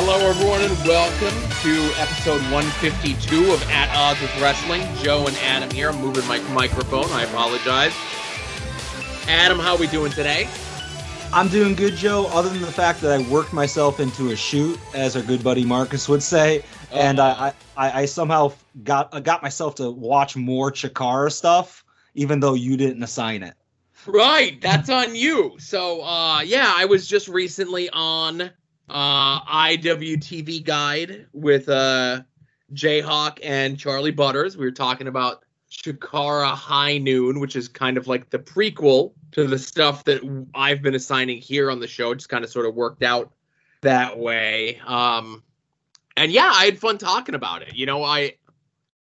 Hello, everyone, and welcome to episode 152 of At Odds with Wrestling. Joe and Adam here. I'm moving my microphone. I apologize. Adam, how are we doing today? I'm doing good, Joe. Other than the fact that I worked myself into a shoot, as our good buddy Marcus would say, and I, I, I somehow got got myself to watch more Chikara stuff, even though you didn't assign it. Right, that's on you. So, uh, yeah, I was just recently on uh, IWTV Guide with uh, Jayhawk and Charlie Butters. We were talking about Chikara High Noon, which is kind of like the prequel to the stuff that I've been assigning here on the show. It just kind of sort of worked out that way. Um, and yeah, I had fun talking about it. You know, I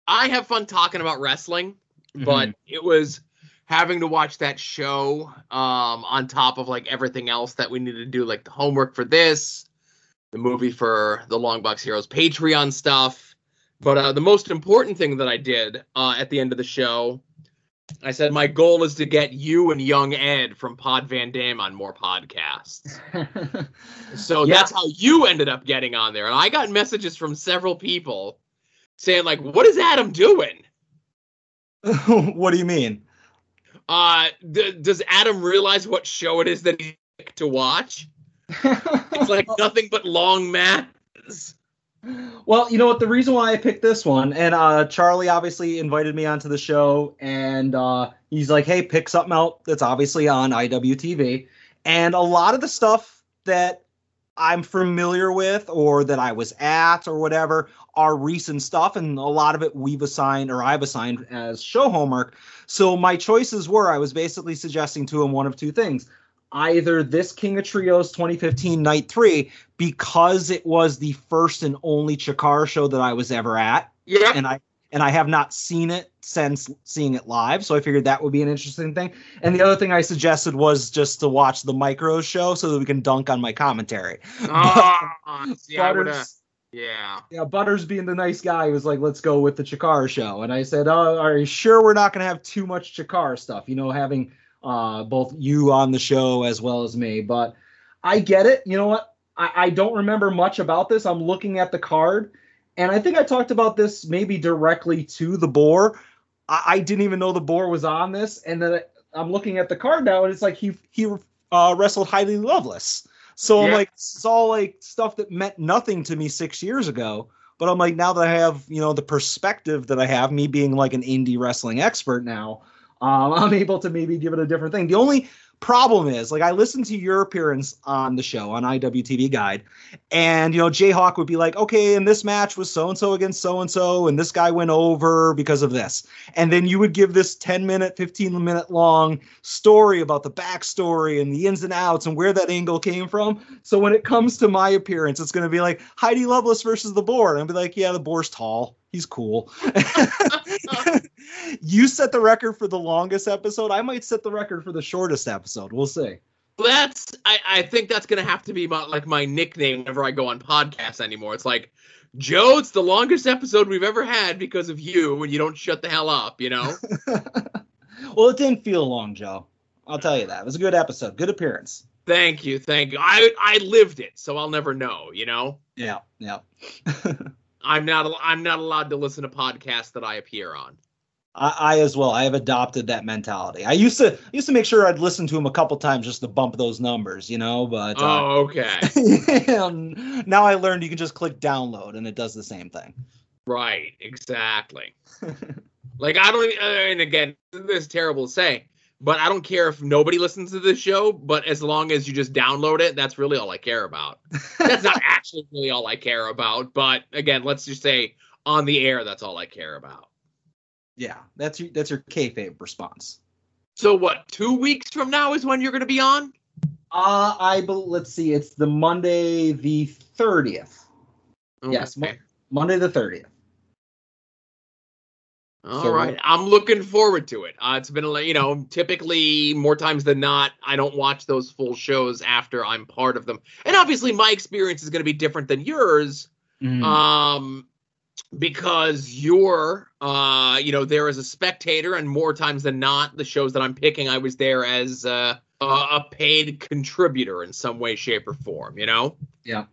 I have fun talking about wrestling, but it was having to watch that show um, on top of like everything else that we needed to do, like the homework for this, the movie for the Long Box Heroes Patreon stuff. But uh, the most important thing that I did uh, at the end of the show, I said my goal is to get you and Young Ed from Pod Van Dam on more podcasts. So Yeah. that's how you ended up getting on there. And I got messages from several people saying like, "What is Adam doing? what do you mean? Uh, d- does Adam realize what show it is that he's to watch? It's like nothing but long matches." well, you know what? The reason why I picked this one, and uh, Charlie obviously invited me onto the show, and uh, he's like, "Hey, pick something out that's obviously on IWTV." And a lot of the stuff that I'm familiar with, or that I was at, or whatever, are recent stuff, and a lot of it we've assigned, or I've assigned as show homework. So my choices were, I was basically suggesting to him one of two things. Either this King of Trios 2015 Night 3, because it was the first and only Chikara show that I was ever at, Yeah. and I and I have not seen it since seeing it live, so I figured that would be an interesting thing. And the other thing I suggested was just to watch the Micro show so that we can dunk on my commentary. Ah, see, Butters, yeah. yeah, Butters being the nice guy was like, "Let's go with the Chikara show," and I said, "Oh, are you sure we're not going to have too much Chikara stuff? You know, having uh, both you on the show as well as me." But I get it. You know what? I, I don't remember much about this. I'm looking at the card, and I think I talked about this maybe directly to the boar. I, I didn't even know the boar was on this, and then I'm looking at the card now, and it's like he he uh, wrestled Heidi Lovelace. So I'm Yeah. like, it's all like stuff that meant nothing to me six years ago. But I'm like, now that I have, you know, the perspective that I have, me being like an indie wrestling expert now, um, I'm able to maybe give it a different thing. The only problem is, like, I listened to your appearance on the show on IWTV Guide, and you know, Jayhawk would be like, okay, and this match was so and so against so and so, and this guy went over because of this, and then you would give this 10 minute, 15 minute long story about the backstory and the ins and outs and where that angle came from. So when it comes to my appearance, it's going to be like Heidi Lovelace versus the boar. And I'll be like, yeah, the boar's tall. He's cool. you set the record for the longest episode. I might set the record for the shortest episode. We'll see. That's I, I think that's gonna have to be my like my nickname whenever I go on podcasts anymore. It's like Joe, it's the longest episode we've ever had because of you when you don't shut the hell up, you know? well, it didn't feel long, Joe. I'll tell you that. It was a good episode. Good appearance. thank you, thank you. I I lived it, so I'll never know, you know? Yeah, yeah. I'm not I'm not allowed to listen to podcasts that I appear on. I, I as well. I have adopted that mentality. I used to I used to make sure I'd listen to him a couple times just to bump those numbers, you know. But uh, Oh, okay. now I learned you can just click download and it does the same thing. right, exactly. Like I don't, uh, and again, this is terrible to say, but I don't care if nobody listens to this show. But as long as you just download it, that's really all I care about. That's not actually really all I care about. But again, let's just say on the air, that's all I care about. Yeah, that's your that's your kayfabe response. So what? Two weeks from now is when you're going to be on. Uh I bel let's see, it's the Monday the thirtieth. Yes, Okay. Monday the thirtieth. All So right, I'm looking forward to it. Uh, it's been, you know, typically more times than not, I don't watch those full shows after I'm part of them, and obviously my experience is going to be different than yours, Mm-hmm. um, because you're, uh, you know, there as a spectator, and more times than not, the shows that I'm picking, I was there as uh, a paid contributor in some way, shape, or form. You know. Yeah.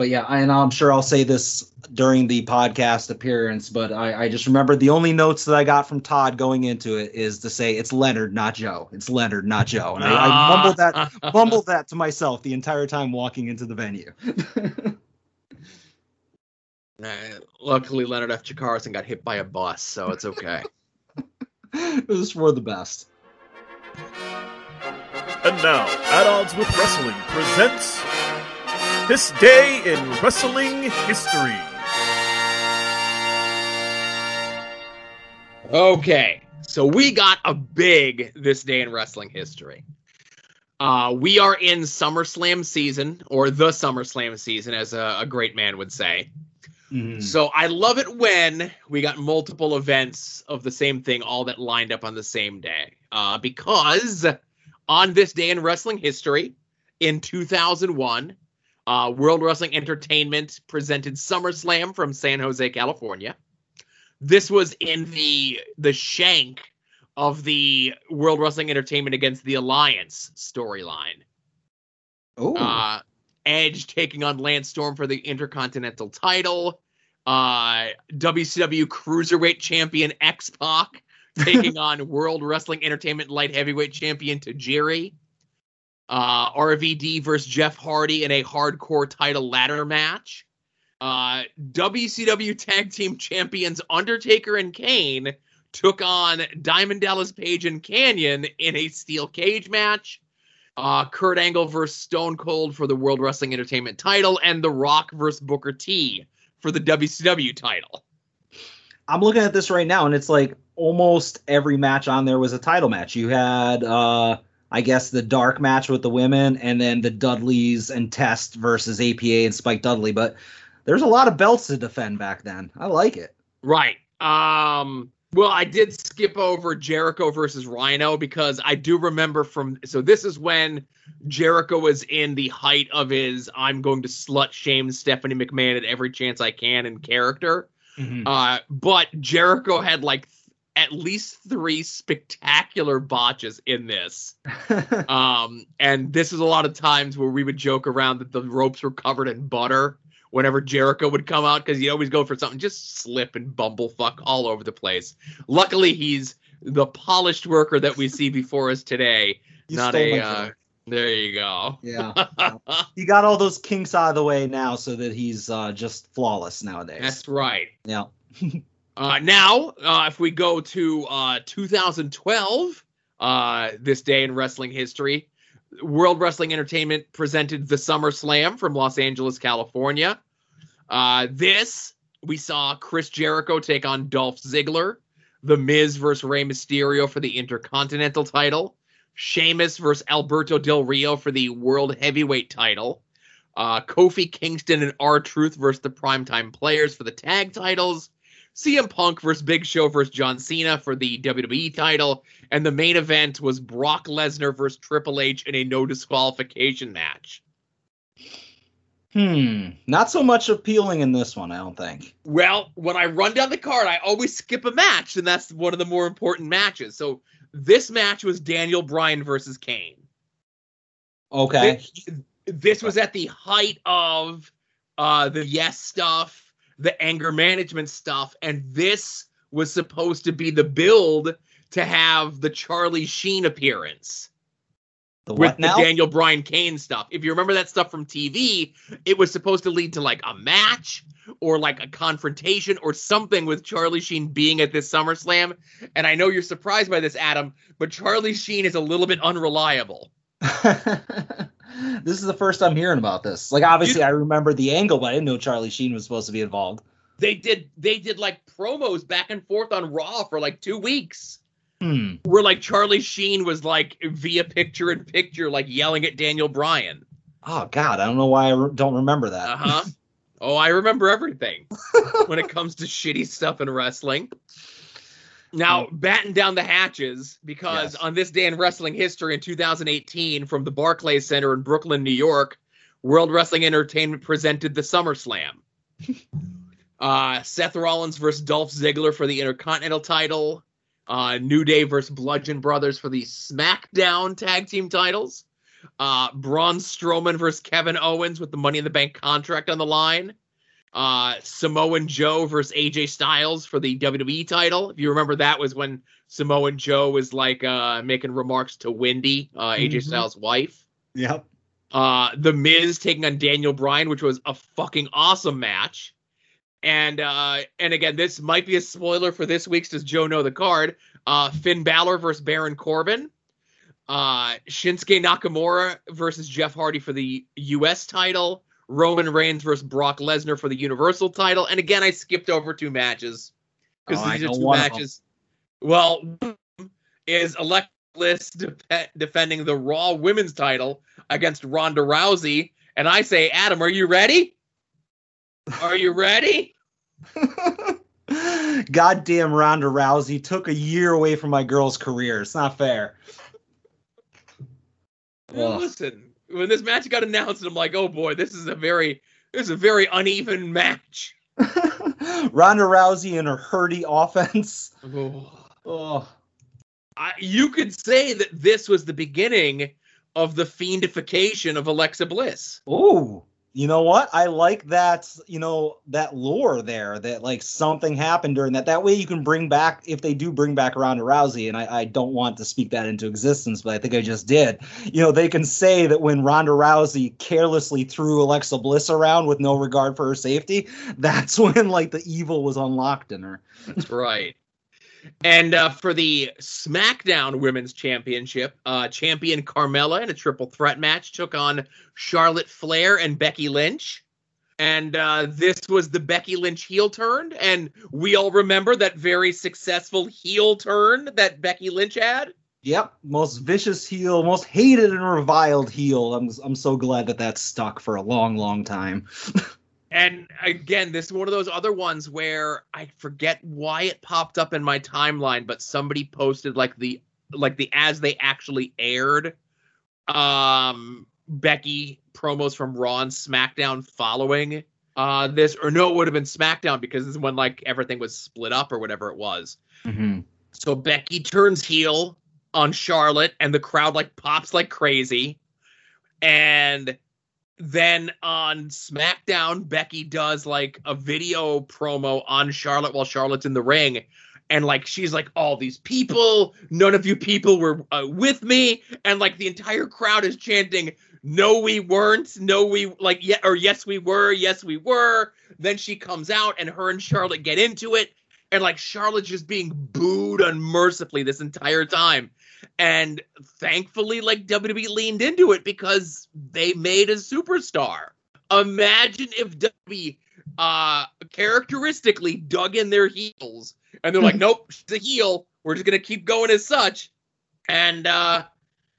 But yeah, and I'm sure I'll say this during the podcast appearance, but I, I just remember the only notes that I got from Todd going into it is to say it's Leonard, not Joe. It's Leonard, not Joe. And I, I mumbled that mumbled that to myself the entire time walking into the venue. Uh, luckily, Leonard F. Carson got hit by a bus, so it's okay. it was for the best. And now, At Odds with Wrestling presents This Day in Wrestling History. Okay, so we got a big This Day in Wrestling History. Uh, we are in SummerSlam season, or the SummerSlam season, as a, a great man would say. Mhm. So I love it when we got multiple events of the same thing all that lined up on the same day. Uh, because on this day in wrestling history, in 2001, uh, World Wrestling Entertainment presented SummerSlam from San Jose, California. This was in the the shank of the World Wrestling Entertainment against the Alliance storyline. Oh, Uh, Edge taking on Lance Storm for the Intercontinental title. Uh, WCW Cruiserweight Champion X Pac taking on World Wrestling Entertainment Light Heavyweight Champion Tajiri. Uh, RVD versus Jeff Hardy in a hardcore title ladder match. Uh, WCW Tag Team Champions Undertaker and Kane took on Diamond Dallas Page and Kanyon in a steel cage match uh, Kurt Angle versus Stone Cold for the World Wrestling Entertainment title, and The Rock versus Booker T for the WCW title. I'm looking at this right now, and it's like almost every match on there was a title match. You had, uh, I guess, the dark match with the women, and then the Dudleys and Test versus APA and Spike Dudley. But there's a lot of belts to defend back then. I like it. Right. Um. Well, I did skip over Jericho versus Rhino because I do remember from. So this is when Jericho was in the height of his "I'm going to slut shame Stephanie McMahon at every chance I can" in character. Uh, but Jericho had like at least three spectacular botches in this. Um, and this is a lot of times where we would joke around that the ropes were covered in butter whenever Jericho would come out because he'd always go for something, just slip and bumblefuck all over the place. Luckily, he's the polished worker that we see before us today. You not a. Uh, there you go. Yeah. he got all those kinks out of the way now so that he's uh, just flawless nowadays. That's right. yeah. Uh, now, uh, if we go to uh, 2012, uh, this day in wrestling history, World Wrestling Entertainment presented the SummerSlam from Los Angeles, California. Uh, this, we saw Chris Jericho take on Dolph Ziggler, The Miz versus Rey Mysterio for the Intercontinental title, Sheamus versus Alberto Del Rio for the World Heavyweight title, uh, Kofi Kingston and R Truth versus the Primetime Players for the tag titles. CM Punk versus Big Show versus John Cena for the WWE title, and the main event was Brock Lesnar versus Triple H in a no disqualification match. Hmm. Not so much appealing in this one, I don't think. Well, when I run down the card, I always skip a match, and that's one of the more important matches. So this match was Daniel Bryan versus Kane. Okay. This, this was at the height of uh, the yes stuff, the anger management stuff, and this was supposed to be the build to have the Charlie Sheen appearance The with the Daniel Bryan Kane stuff. If you remember that stuff from TV, it was supposed to lead to like a match or like a confrontation or something with Charlie Sheen being at this SummerSlam. And I know you're surprised by this, Adam, but Charlie Sheen is a little bit unreliable. this is the first I'm hearing about this. Like, obviously, I remember the angle, but I didn't know Charlie Sheen was supposed to be involved. They did they did like promos back and forth on Raw for like two weeks. Hmm. Where like Charlie Sheen was like via picture in picture, like yelling at Daniel Bryan. Oh God, I don't know why I re- don't remember that. Uh huh. oh, I remember everything when it comes to shitty stuff in wrestling. Now, batten down the hatches because Yes. on this day in wrestling history in 2018, from the Barclays Center in Brooklyn, New York, World Wrestling Entertainment presented the SummerSlam. uh, Seth Rollins versus Dolph Ziggler for the Intercontinental title. Uh, New Day versus Bludgeon Brothers for the SmackDown Tag Team titles. Uh, Braun Strowman versus Kevin Owens with the Money in the Bank contract on the line. Uh, Samoan Joe versus AJ Styles for the WWE title. If you remember, that was when Samoan Joe was like uh, making remarks to Wendy, uh, AJ Mhm. Styles' wife. Yep. Uh, the Miz taking on Daniel Bryan, which was a fucking awesome match. And uh, and again, this might be a spoiler for this week's Does Joe Know the Card? Uh, Finn Balor versus Baron Corbin. Uh, Shinsuke Nakamura versus Jeff Hardy for the U.S. title. Roman Reigns versus Brock Lesnar for the Universal title. And again, I skipped over two matches because Oh, I these are two one of 'em. matches. Well, is Alexa Bliss de- defending the Raw Women's title against Ronda Rousey, and I say, Adam, are you ready? Are you ready? Goddamn Ronda Rousey took a year away from my girl's career. It's not fair. Ugh. Listen, when this match got announced, I'm like, oh boy, this is a very, this is a very uneven match. Ronda Rousey and her hurdy offense. Oh, I, you could say that this was the beginning of the fiendification of Alexa Bliss. oh, you know what? I like that. You know that lore there. That like something happened during that. That way you can bring back if they do bring back Ronda Rousey. And I, I don't want to speak that into existence, but I think I just did. You know they can say that when Ronda Rousey carelessly threw Alexa Bliss around with no regard for her safety, that's when like the evil was unlocked in her. That's right. And uh, for the SmackDown Women's Championship, uh, champion Carmella in a triple threat match took on Charlotte Flair and Becky Lynch. And uh, this was the Becky Lynch heel turn. And we all remember that very successful heel turn that Becky Lynch had. Yep, most vicious heel, most hated and reviled heel. I'm I'm so glad that that stuck for a long, long time. And again, this is one of those other ones where I forget why it popped up in my timeline, but somebody posted like the like the as they actually aired um Becky promos from Raw and SmackDown following uh this or no it would have been SmackDown because this is when like everything was split up or whatever it was. Mm-hmm. So Becky turns heel on Charlotte, and the crowd like pops like crazy. And then on SmackDown, Becky does like a video promo on Charlotte while Charlotte's in the ring. And like she's like, all these people, none of you people were uh, with me, and like the entire crowd is chanting, "No, we weren't. No, we like yeah, or yes, we were. Yes, we were." Then she comes out, and her and Charlotte get into it, and like Charlotte's just being booed unmercifully this entire time. And thankfully, like WWE leaned into it because they made a superstar. Imagine if WWE uh characteristically dug in their heels and they're like, nope, she's a heel. We're just gonna keep going as such. And uh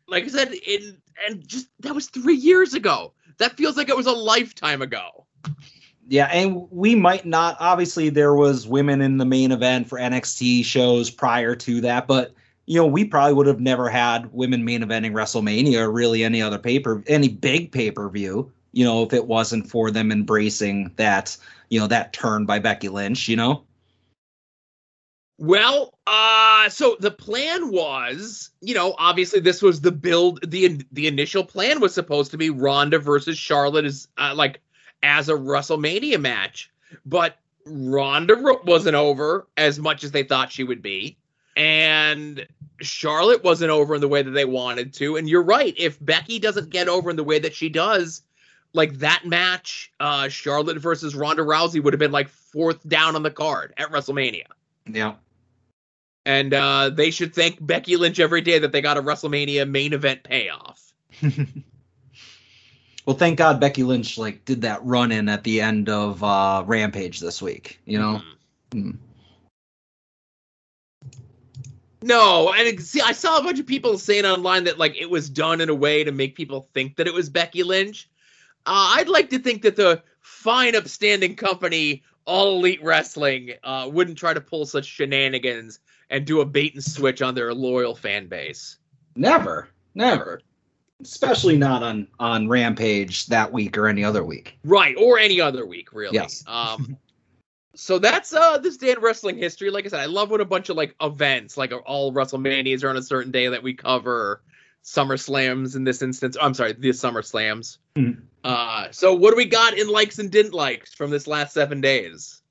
like I said, it and just that was three years ago. That feels like it was a lifetime ago. Yeah, and we might not. Obviously, there was women in the main event for NXT shows prior to that, but you know, we probably would have never had women main eventing WrestleMania or really any other paper, any big pay per view. You know, if it wasn't for them embracing that, you know, that turn by Becky Lynch. You know. Well, uh so the plan was, you know, obviously this was the build the the initial plan was supposed to be Ronda versus Charlotte as uh, like as a WrestleMania match, but Ronda wasn't over as much as they thought she would be, and Charlotte wasn't over in the way that they wanted to. And you're right, if Becky doesn't get over in the way that she does, like that match, uh Charlotte versus Ronda Rousey would have been like fourth down on the card at WrestleMania. Yeah. And uh, they should thank Becky Lynch every day that they got a WrestleMania main event payoff. well, thank God Becky Lynch like did that run in at the end of uh, Rampage this week. You know. Mhm. Mm. No, and it- see, I saw a bunch of people saying online that like it was done in a way to make people think that it was Becky Lynch. Uh, I'd like to think that the fine, upstanding company, All Elite Wrestling, uh, wouldn't try to pull such shenanigans and do a bait and switch on their loyal fan base. Never, never. Especially not on on Rampage that week or any other week. Right, or any other week, really. Yes. Um so that's uh this day in wrestling history. Like I said, I love when a bunch of like events, like all WrestleManias are on a certain day that we cover. Summer Slams in this instance. I'm sorry, the Summer Slams. Mhm. Uh, so what do we got in likes and didn't likes from this last seven days?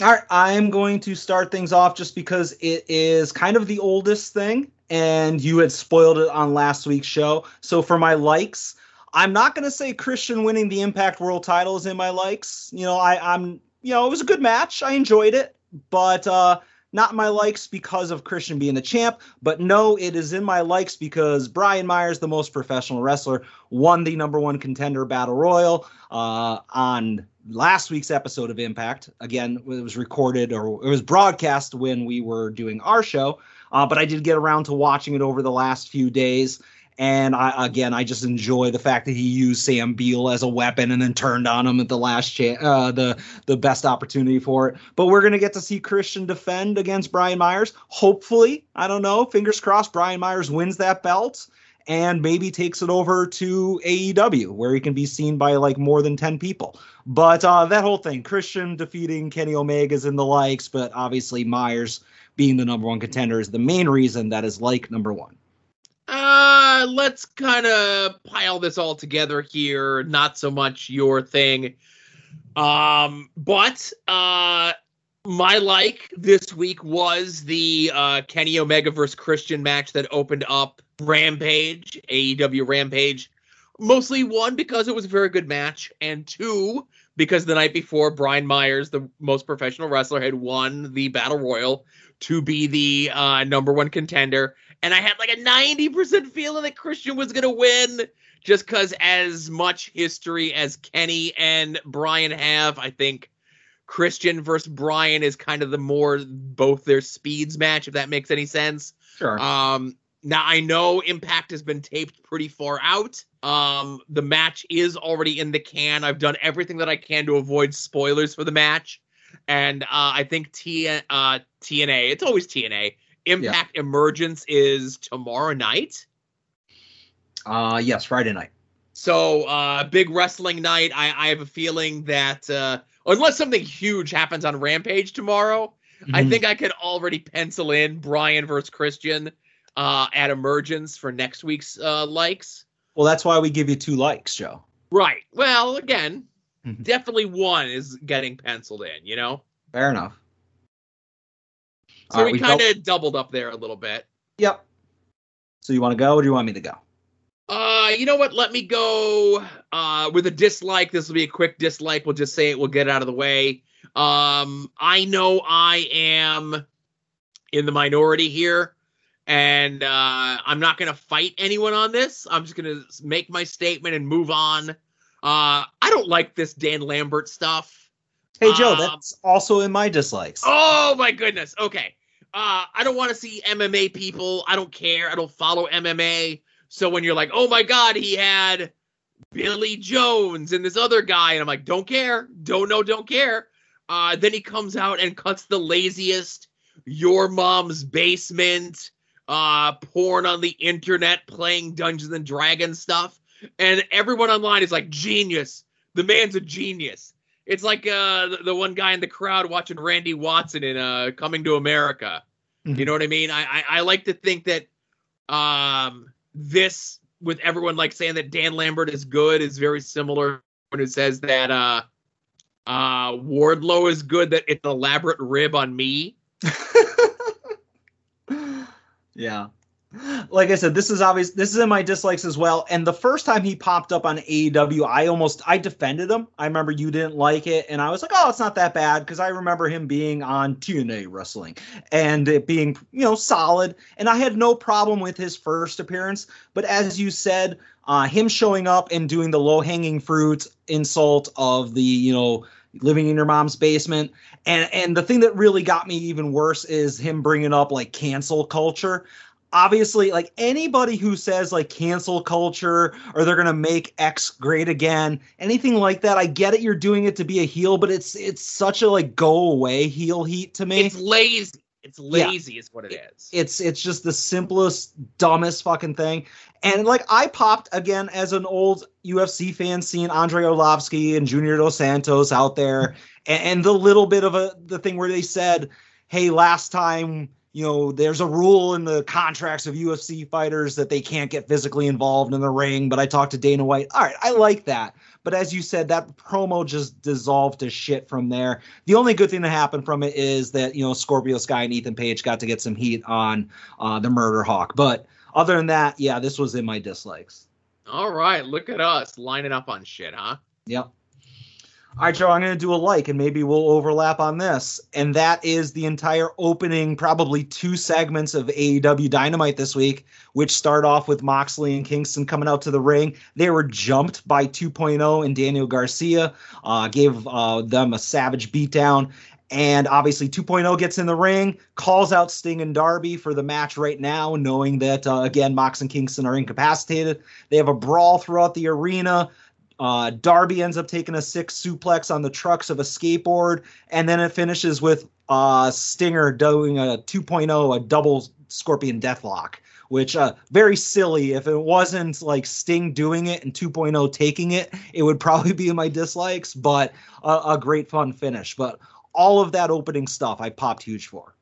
All right, I'm going to start things off just because it is kind of the oldest thing, and you had spoiled it on last week's show. So for my likes, I'm not going to say Christian winning the Impact World Title is in my likes. You know, I, I'm, you know, it was a good match. I enjoyed it, but uh, not my likes because of Christian being the champ. But no, it is in my likes because Brian Myers, the most professional wrestler, won the number one contender battle royal uh, on last week's episode of Impact. Again, it was recorded or it was broadcast when we were doing our show, uh, but I did get around to watching it over the last few days. And I, again, I just enjoy the fact that he used Sam Beale as a weapon and then turned on him at the last cha- uh, the the best opportunity for it. But we're gonna get to see Christian defend against Brian Myers. Hopefully, I don't know. Fingers crossed, Brian Myers wins that belt and maybe takes it over to AEW where he can be seen by like more than 10 people. But uh, that whole thing, Christian defeating Kenny Omega's and the likes, but obviously Myers being the number one contender is the main reason that is like number one. Uh, let's kind of pile this all together here. Not so much your thing. Um, but uh my like this week was the uh Kenny Omega versus Christian match that opened up Rampage, AEW Rampage. Mostly one because it was a very good match, and two because the night before Brian Myers, the most professional wrestler, had won the Battle Royal to be the uh, number one contender, and I had like a ninety percent feeling that Christian was gonna win, just because as much history as Kenny and Brian have, I think Christian versus Brian is kind of the more both their speeds match, if that makes any sense. Sure. Um, now I know Impact has been taped pretty far out. Um, the match is already in the can. I've done everything that I can to avoid spoilers for the match, and uh, I think T uh, TNA. It's always TNA. Impact Emergence is tomorrow night. uh, yes, Friday night. So uh, big wrestling night. I, I have a feeling that uh, unless something huge happens on Rampage tomorrow, I Mhm. think I can already pencil in Brian versus Christian uh, at Emergence for next week's uh, likes. Well, that's why we give you two likes, Joe. Right. Well, again, Mhm. definitely one is getting penciled in. You know, Fair enough. So All right, we kind of doubled up there a little bit. Yep. So you want to go, or do you want me to go? Uh, you know what? Let me go uh with a dislike. This will be a quick dislike. We'll just say it. We'll get it out of the way. Um, I know I am in the minority here, and uh, I'm not gonna fight anyone on this. I'm just gonna make my statement and move on. Uh, I don't like this Dan Lambert stuff. Hey, Joe, Um, that's also in my dislikes. Oh my goodness. Okay. Uh, I don't want to see MMA people. I don't care. I don't follow MMA. So when you're like, oh my God, he had Billy Jones and this other guy, and I'm like, don't care. Don't know, don't care. Uh, then he comes out and cuts the laziest your mom's basement, uh, porn on the internet, playing Dungeons and Dragons stuff. And everyone online is like, genius. The man's a genius. It's like uh, the, the one guy in the crowd watching Randy Watson in uh, Coming to America. You Mhm. know what I mean? I, I I like to think that um this with everyone like saying that Dan Lambert is good is very similar when it says that uh uh Wardlow is good that it's an elaborate rib on me. yeah. Like I said, this is obvious. This is in my dislikes as well. And the first time he popped up on AEW, I almost I defended him. I remember you didn't like it, and I was like, "Oh, it's not that bad," because I remember him being on TNA Wrestling and it being you know solid. And I had no problem with his first appearance. But as you said, uh, him showing up and doing the low hanging fruit insult of the you know living in your mom's basement and and the thing that really got me even worse is him bringing up like cancel culture obviously like anybody who says like cancel culture or they're going to make x great again anything like that i get it you're doing it to be a heel but it's it's such a like go away heel heat to me It's lazy. It's lazy is what it is. it's it's just the simplest dumbest fucking thing and like i popped again as an old ufc fan seeing Andrei Arlovski and junior dos santos out there and, and the little bit of a the thing where they said hey last time you know, there's a rule in the contracts of UFC fighters that they can't get physically involved in the ring. But I talked to Dana White. All right, I like that. But as you said, that promo just dissolved to shit from there. The only good thing that happened from it is that, you know, Scorpio Sky and Ethan Page got to get some heat on uh, the Murder Hawk. But other than that, yeah, this was in my dislikes. All right, look at us lining up on shit, huh? Yep. All right, Joe, I'm going to do a like and maybe we'll overlap on this. And that is the entire opening, probably two segments of AEW Dynamite this week, which start off with Moxley and Kingston coming out to the ring. They were jumped by 2.0 and Daniel Garcia, uh, gave uh, them a savage beatdown. And obviously, 2.0 gets in the ring, calls out Sting and Darby for the match right now, knowing that, uh, again, Mox and Kingston are incapacitated. They have a brawl throughout the arena. Uh, Darby ends up taking a six suplex on the trucks of a skateboard, and then it finishes with uh, Stinger doing a 2.0, a double Scorpion Deathlock, which uh, very silly. If it wasn't like Sting doing it and 2.0 taking it, it would probably be in my dislikes, but a, a great fun finish. But all of that opening stuff, I popped huge for.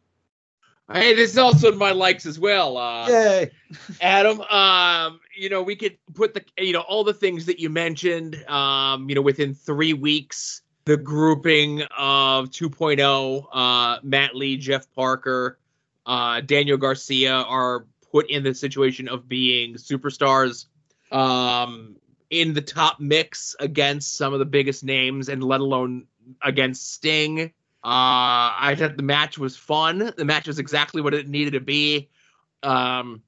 Hey, this is also in my likes as well. Uh, Yay! Adam, um, you know, we could put the, you know, all the things that you mentioned, um, you know, within three weeks, the grouping of 2.0, uh, Matt Lee, Jeff Parker, uh, Daniel Garcia are put in the situation of being superstars, um, in the top mix against some of the biggest names, and let alone against Sting. Uh, I thought the match was fun. The match was exactly what it needed to be. Um,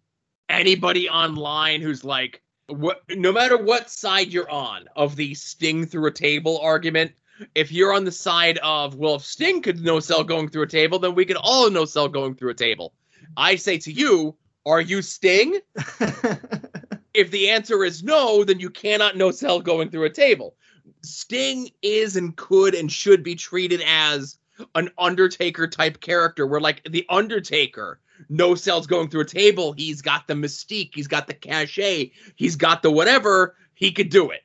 anybody online who's like, what, no matter what side you're on of the Sting through a table argument, if you're on the side of, well, if Sting could no sell going through a table, then we could all no sell going through a table. I say to you, are you Sting? if the answer is no, then you cannot no sell going through a table. Sting is and could and should be treated as an Undertaker type character, where like the Undertaker no sells going through a table. He's got the mystique, he's got the cachet, he's got the whatever. He could do it.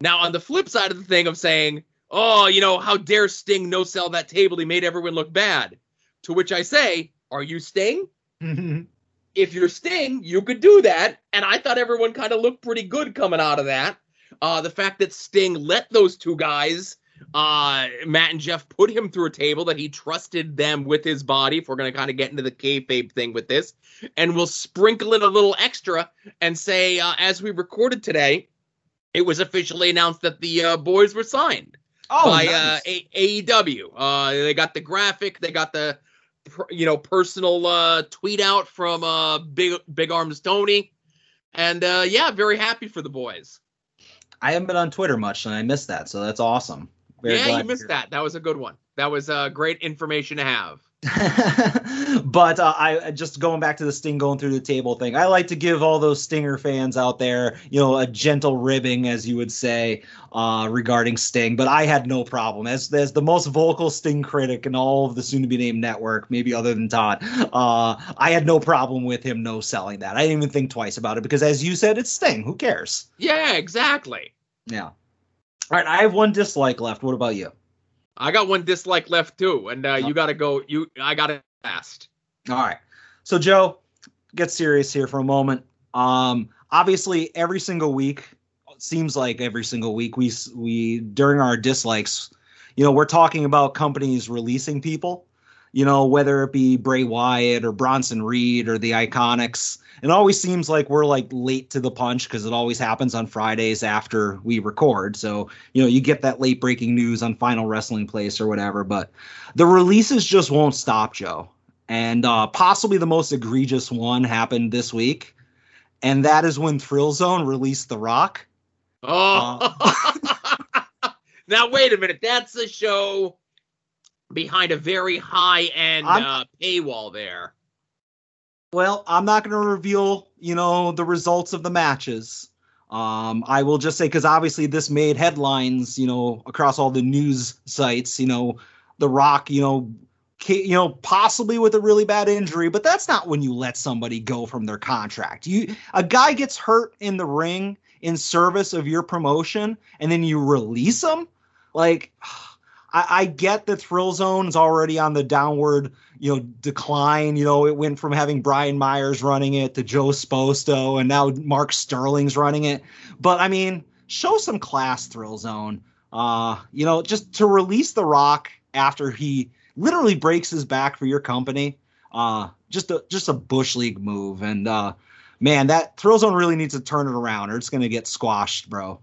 Now, on the flip side of the thing of saying, oh, you know, how dare Sting no sell that table? He made everyone look bad. To which I say, are you Sting? if you're Sting, you could do that. And I thought everyone kind of looked pretty good coming out of that. Uh, the fact that Sting let those two guys, uh, Matt and Jeff, put him through a table that he trusted them with his body. If we're going to kind of get into the kayfabe thing with this, and we'll sprinkle in a little extra and say, uh, as we recorded today, it was officially announced that the uh, boys were signed oh, by nice. uh, A- AEW. Uh, they got the graphic, they got the you know personal uh, tweet out from uh, Big Big Arms Tony, and uh, yeah, very happy for the boys. I haven't been on Twitter much, and I missed that, so that's awesome. Very yeah, you missed that. That was a good one. That was uh, great information to have. but uh, I just going back to the Sting going through the table thing. I like to give all those Stinger fans out there, you know, a gentle ribbing, as you would say, uh, regarding Sting. But I had no problem as as the most vocal Sting critic in all of the soon-to-be named network, maybe other than Todd. Uh, I had no problem with him no selling that. I didn't even think twice about it because, as you said, it's Sting. Who cares? Yeah, exactly. Yeah. All right, I have one dislike left. What about you? I got one dislike left too, and uh, you got to go. You, I got it fast. All right. So Joe, get serious here for a moment. Um, obviously, every single week seems like every single week we we during our dislikes, you know, we're talking about companies releasing people. You know, whether it be Bray Wyatt or Bronson Reed or the Iconics. It always seems like we're like late to the punch because it always happens on Fridays after we record. So, you know, you get that late breaking news on Final Wrestling Place or whatever. But the releases just won't stop, Joe. And uh, possibly the most egregious one happened this week. And that is when Thrill Zone released The Rock. Oh. now, wait a minute. That's a show behind a very high end uh, paywall there. Well, I'm not going to reveal, you know, the results of the matches. Um, I will just say because obviously this made headlines, you know, across all the news sites. You know, The Rock, you know, you know, possibly with a really bad injury, but that's not when you let somebody go from their contract. You a guy gets hurt in the ring in service of your promotion, and then you release him. Like, I, I get the Thrill Zone's already on the downward, you know, decline. You know, it went from having Brian Myers running it to Joe Sposto, and now Mark Sterling's running it. But I mean, show some class, Thrill Zone. Uh, you know, just to release The Rock after he literally breaks his back for your company. Uh, just a just a bush league move, and uh, man, that Thrill Zone really needs to turn it around, or it's gonna get squashed, bro.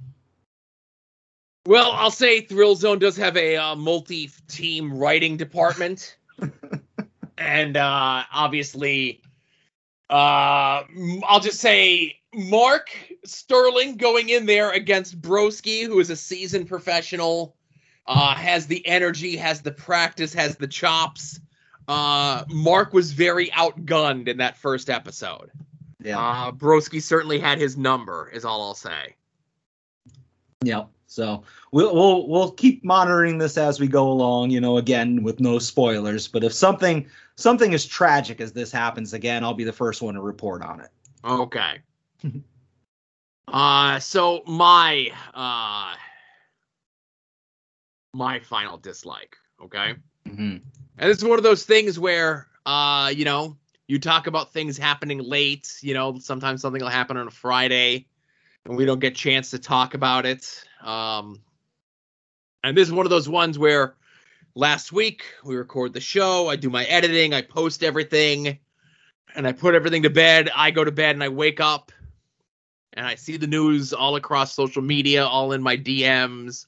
Well, I'll say Thrill Zone does have a uh, multi-team writing department, and uh, obviously, uh, I'll just say Mark Sterling going in there against Broski, who is a seasoned professional, uh, has the energy, has the practice, has the chops. Uh, Mark was very outgunned in that first episode. Yeah. Uh, Broski certainly had his number, is all I'll say. Yep. So we'll we'll we'll keep monitoring this as we go along. You know, again with no spoilers. But if something something as tragic as this happens again, I'll be the first one to report on it. Okay. uh so my uh my final dislike, okay? Mm-hmm. And this is one of those things where uh, you know, you talk about things happening late, you know, sometimes something will happen on a Friday and we don't get chance to talk about it. Um and this is one of those ones where last week we record the show, I do my editing, I post everything, and I put everything to bed. I go to bed and I wake up and I see the news all across social media, all in my DMs.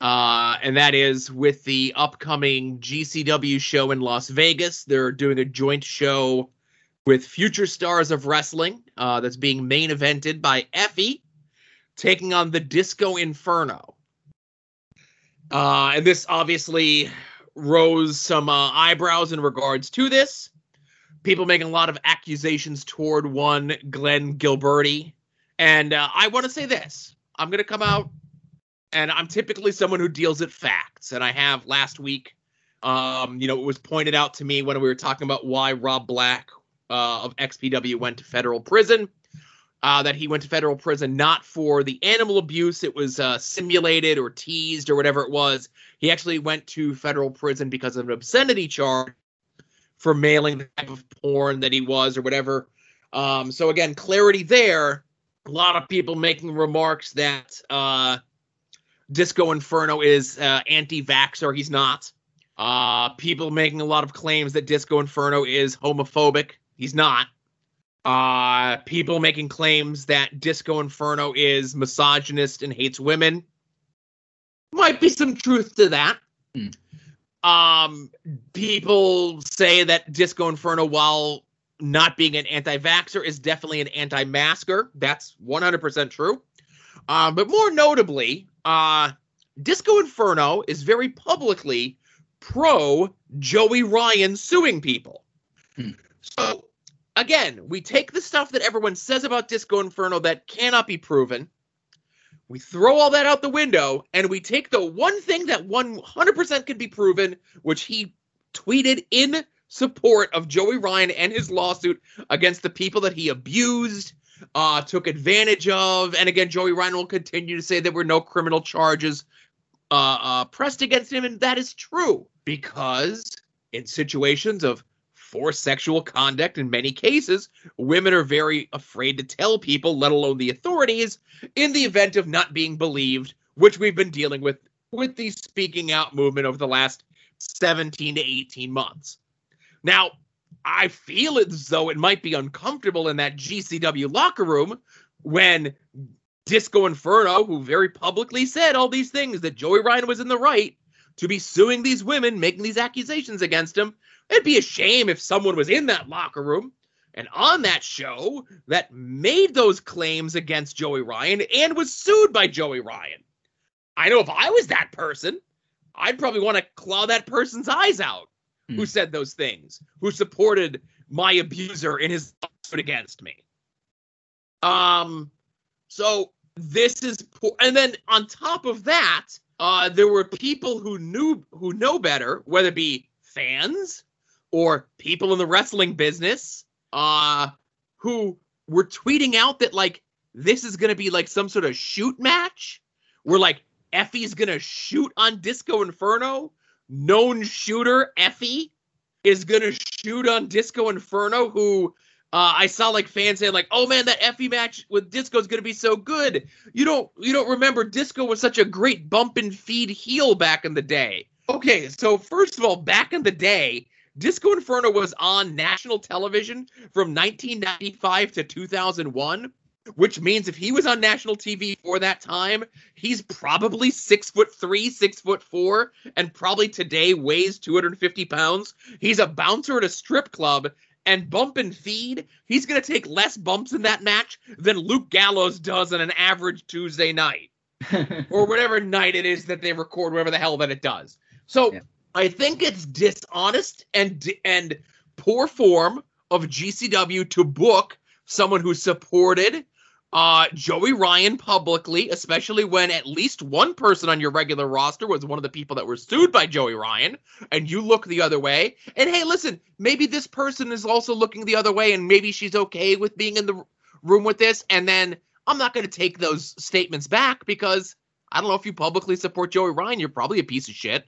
Uh, and that is with the upcoming GCW show in Las Vegas. They're doing a joint show with Future Stars of Wrestling uh, that's being main evented by Effy, taking on the Disco Inferno. Uh, and this obviously rose some uh, eyebrows in regards to this. People making a lot of accusations toward one Glenn Gilberti. And uh, I want to say this I'm going to come out, and I'm typically someone who deals at facts. And I have last week. Um, you know, it was pointed out to me when we were talking about why Rob Black uh, of XPW went to federal prison. Uh, that he went to federal prison not for the animal abuse, it was uh, simulated or teased or whatever it was. He actually went to federal prison because of an obscenity charge for mailing the type of porn that he was or whatever. Um, so again, clarity there. A lot of people making remarks that uh, Disco Inferno is uh, anti-vaxxer. He's not. Uh, people making a lot of claims that Disco Inferno is homophobic. He's not. Uh, people making claims that Disco Inferno is misogynist and hates women. Might be some truth to that. Hmm. Um, people say that Disco Inferno, while not being an anti-vaxxer, is definitely an anti-masker. That's 100% true. Uh, but more notably, uh, Disco Inferno is very publicly pro Joey Ryan suing people. Hmm. So again, we take the stuff that everyone says about Disco Inferno that cannot be proven. We throw all that out the window and we take the one thing that 100% can be proven, which he tweeted in support of Joey Ryan and his lawsuit against the people that he abused, uh, took advantage of. And again, Joey Ryan will continue to say there were no criminal charges uh, uh, pressed against him. And that is true because in situations of forced sexual conduct in many cases, women are very afraid to tell people, let alone the authorities, in the event of not being believed, which we've been dealing with with the speaking out movement over the last 17 to 18 months. Now, I feel as though it might be uncomfortable in that GCW locker room when Disco Inferno, who very publicly said all these things that Joey Ryan was in the right to be suing these women, making these accusations against him, It'd be a shame if someone was in that locker room and on that show that made those claims against Joey Ryan and was sued by Joey Ryan. I know if I was that person, I'd probably want to claw that person's eyes out Hmm. who said those things, who supported my abuser in his lawsuit against me. Um, so this is poor. And then on top of that, uh, there were people who knew who know better, whether it be fans or people in the wrestling business, uh, who were tweeting out that like this is gonna be like some sort of shoot match, where like Effy's gonna shoot on Disco Inferno, known shooter Effy. is gonna shoot on Disco Inferno, who uh, I saw like fans saying like, "Oh man, that Effy match with Disco is gonna be so good." You don't you don't remember Disco was such a great bump and feed heel back in the day. Okay, so first of all, back in the day, Disco Inferno was on national television from 1995 to 2001, which means if he was on national TV for that time, he's probably six foot three, six foot four, and probably today weighs 250 pounds. He's a bouncer at a strip club. And bump and feed, he's going to take less bumps in that match than Luke Gallows does on an average Tuesday night or whatever night it is that they record, whatever the hell that it does. So Yeah. I think it's dishonest and and poor form of GCW to book someone who supported uh, Joey Ryan publicly, especially when at least one person on your regular roster was one of the people that were sued by Joey Ryan, and you look the other way. And hey, listen, maybe this person is also looking the other way, and maybe she's okay with being in the room with this. And then I'm not going to take those statements back because I don't know if you publicly support Joey Ryan, you're probably a piece of shit.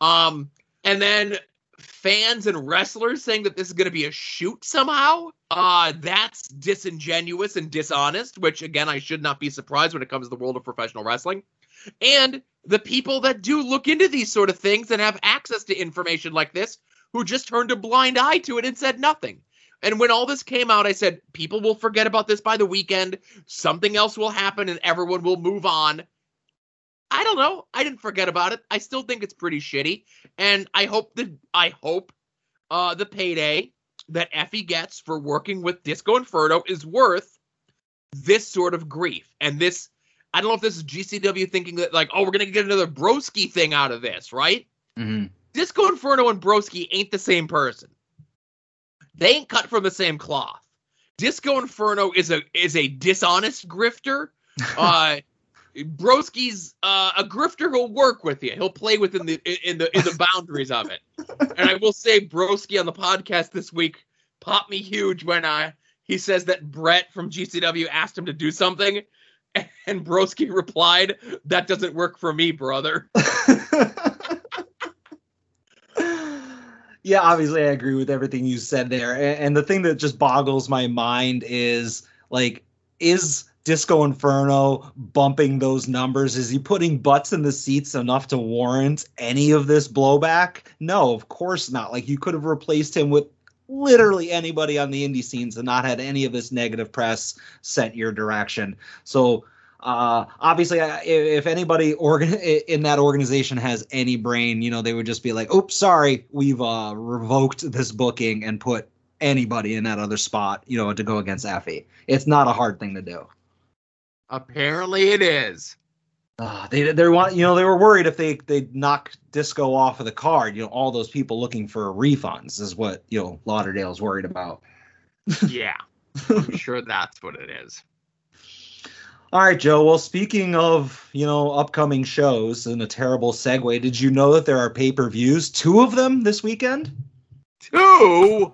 Um, and then fans and wrestlers saying that this is going to be a shoot somehow. Uh, that's disingenuous and dishonest, which again, I should not be surprised when it comes to the world of professional wrestling. And the people that do look into these sort of things and have access to information like this, who just turned a blind eye to it and said nothing. And when all this came out, I said, people will forget about this by the weekend. Something else will happen and everyone will move on. I don't know. I didn't forget about it. I still think it's pretty shitty. And I hope that I hope uh the payday that Effy gets for working with Disco Inferno is worth this sort of grief. And this I don't know if this is GCW thinking that like, oh, we're gonna get another broski thing out of this, right? Mhm. Disco Inferno and Broski ain't the same person. They ain't cut from the same cloth. Disco Inferno is a is a dishonest grifter. Uh Broski's uh, a grifter who'll work with you. He'll play within the in the in the boundaries of it. And I will say Broski on the podcast this week popped me huge when uh, he says that Brett from GCW asked him to do something and Broski replied, "That doesn't work for me, brother." yeah, obviously, I agree with everything you said there. A- And the thing that just boggles my mind is like, is Disco Inferno bumping those numbers? Is he putting butts in the seats enough to warrant any of this blowback? No, of course not. Like, you could have replaced him with literally anybody on the indie scenes and not had any of this negative press sent your direction. So, uh, obviously, if anybody organ in that organization has any brain, you know, they would just be like, "Oops, sorry, we've uh, revoked this booking and put anybody in that other spot, you know, to go against Effy." It's not a hard thing to do. Apparently, it is. Uh, they they want you know they were worried if they they knock Disco off of the card, you know, all those people looking for refunds is what you know Lauderdale's worried about. Yeah, I'm sure that's what it is. All right, Joe. Well, speaking of you know upcoming shows and a terrible segue, did you know that there are pay per views, two of them this weekend? Two.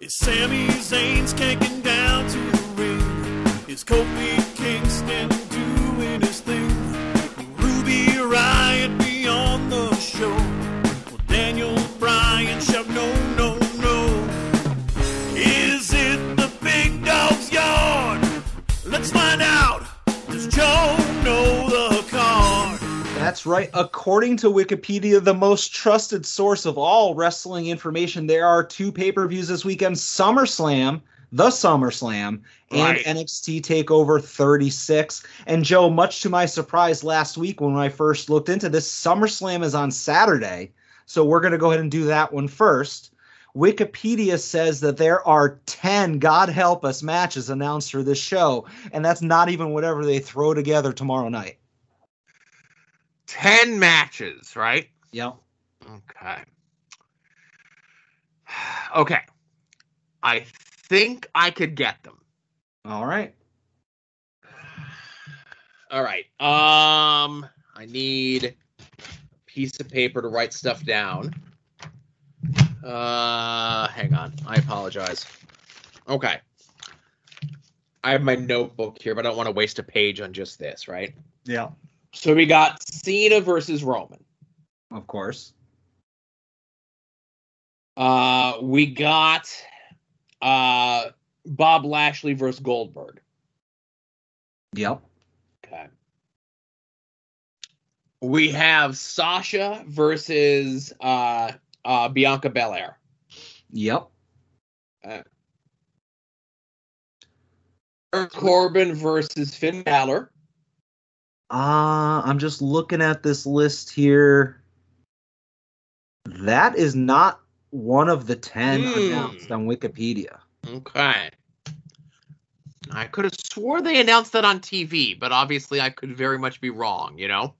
Is Sami Zayn's kicking down to the ring? Is Kofi Kingston doing his thing? Ruby Riott on the show? Will Daniel Bryan shout no, no, no? Is it the big dog's yard? Let's find out. Does Joe know the card? That's right. According to Wikipedia, the most trusted source of all wrestling information, there are two pay per views this weekend SummerSlam, the SummerSlam, and Right. NXT TakeOver 36. And Joe, much to my surprise last week when I first looked into this, SummerSlam is on Saturday. So we're going to go ahead and do that one first. Wikipedia says that there are 10, God help us, matches announced for this show. And that's not even whatever they throw together tomorrow night. Ten matches, right? Yep. Okay. Okay. I think I could get them. All right. All right. Um, I need a piece of paper to write stuff down. Uh, hang on. I apologize. Okay. I have my notebook here, but I don't want to waste a page on just this, right? Yeah. So we got Cena versus Roman. Of course. Uh, we got uh, Bob Lashley versus Goldberg. Yep. Okay. We have Sasha versus uh, uh, Bianca Belair. Yep. Corbin versus Finn Balor. Uh, I'm just looking at this list here. That is not one of the 10 Hmm. announced on Wikipedia. Okay. I could have swore they announced that on TV, but obviously I could very much be wrong, you know?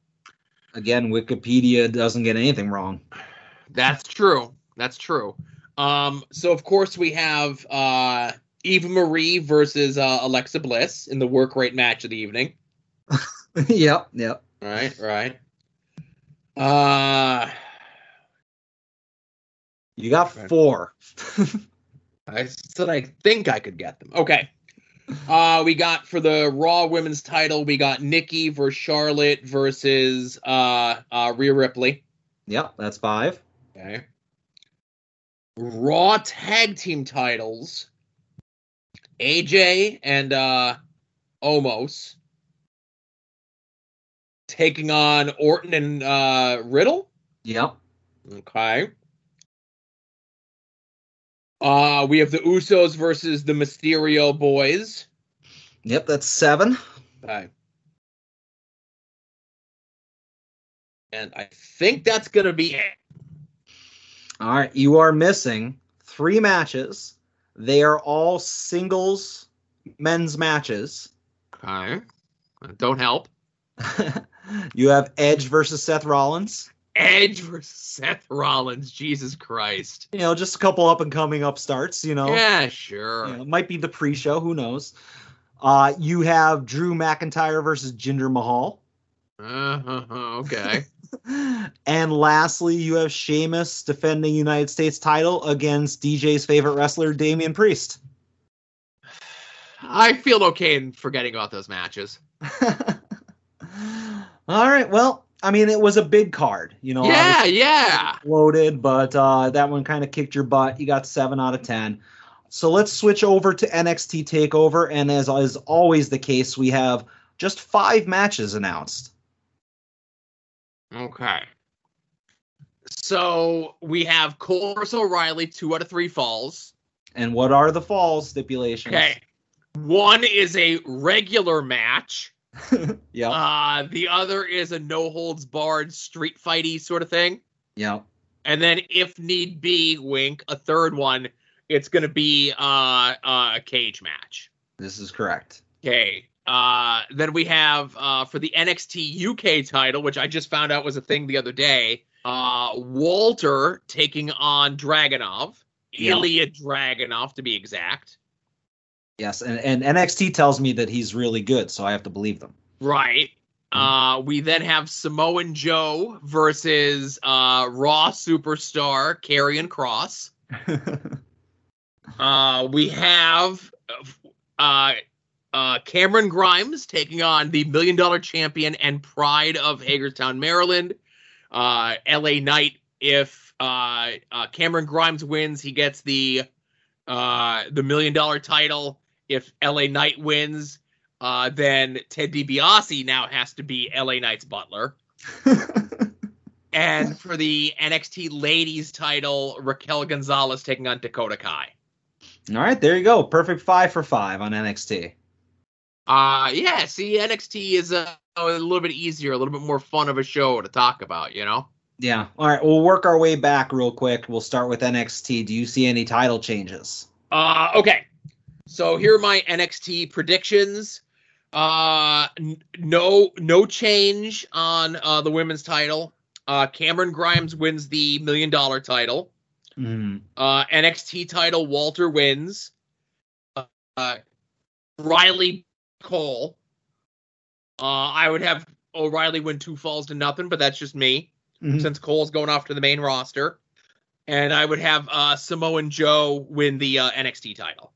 Again, Wikipedia doesn't get anything wrong. That's true. That's true. Um, so of course we have uh Eva Marie versus uh, Alexa Bliss in the work rate match of the evening. yep, yep. Right, right. Uh You got four. I said I think I could get them. Okay. Uh we got for the Raw women's title, we got Nikki versus Charlotte versus uh uh Rhea Ripley. yep, that's five. Okay. Raw tag team titles. AJ and uh Omos taking on Orton and uh Riddle. Yep. Okay. Uh we have the Usos versus the Mysterio boys. Yep, that's seven. Okay. And I think that's gonna be it. All right, you are missing three matches. They are all singles men's matches. Okay. Don't help. you have Edge versus Seth Rollins. Edge versus Seth Rollins. Jesus Christ. You know, just a couple up and coming upstarts. You know, Yeah, sure. You know, it might be the pre-show. Who knows? Uh, you have Drew McIntyre versus Jinder Mahal. Uh-huh, okay. and lastly, you have Sheamus defending United States title against DJ's favorite wrestler, Damian Priest. I feel okay in forgetting about those matches. All right. Well, I mean, it was a big card, you know. yeah, yeah. Loaded, but uh, that one kind of kicked your butt. You got seven out of ten. So let's switch over to NXT Takeover, and as is always the case, we have just five matches announced. Okay. So we have Cole versus O'Reilly, two out of three falls. And what are the falls stipulations? Okay. One is a regular match. yep. Uh, the other is a no holds barred street fighty sort of thing. yep. And then, if need be, wink, a third one. It's going to be uh, uh, a cage match. This is correct. Okay. Uh, then we have uh, for the NXT UK title, which I just found out was a thing the other day. Uh, Walter taking on Dragunov, Yeah. Ilya Dragunov to be exact. Yes, and, and NXT tells me that he's really good, so I have to believe them. Right. Uh, we then have Samoan Joe versus uh, Raw superstar Karrion Kross. Uh, we have uh, uh, Cameron Grimes taking on the Million Dollar Champion and Pride of Hagerstown, Maryland. Uh, LA Knight. If uh, uh, Cameron Grimes wins, he gets the uh, the Million Dollar title. If LA Knight wins, uh, then Ted DiBiase now has to be LA Knight's butler. And for the NXT Ladies title, Raquel Gonzalez taking on Dakota Kai. All right, there you go. Perfect five for five on NXT. Uh yeah, see NXT is a, a little bit easier, a little bit more fun of a show to talk about, you know? Yeah. All right, we'll work our way back real quick. We'll start with NXT. Do you see any title changes? Uh okay. So here are my NXT predictions. Uh n- no no change on uh the women's title. Uh Cameron Grimes wins the million dollar title. Mm, Uh NXT title Walter wins. Uh Riley Cole. Uh I would have O'Reilly win two falls to nothing, but that's just me. Mhm. since Cole's going off to the main roster. And I would have uh, Samoan Joe win the uh, NXT title.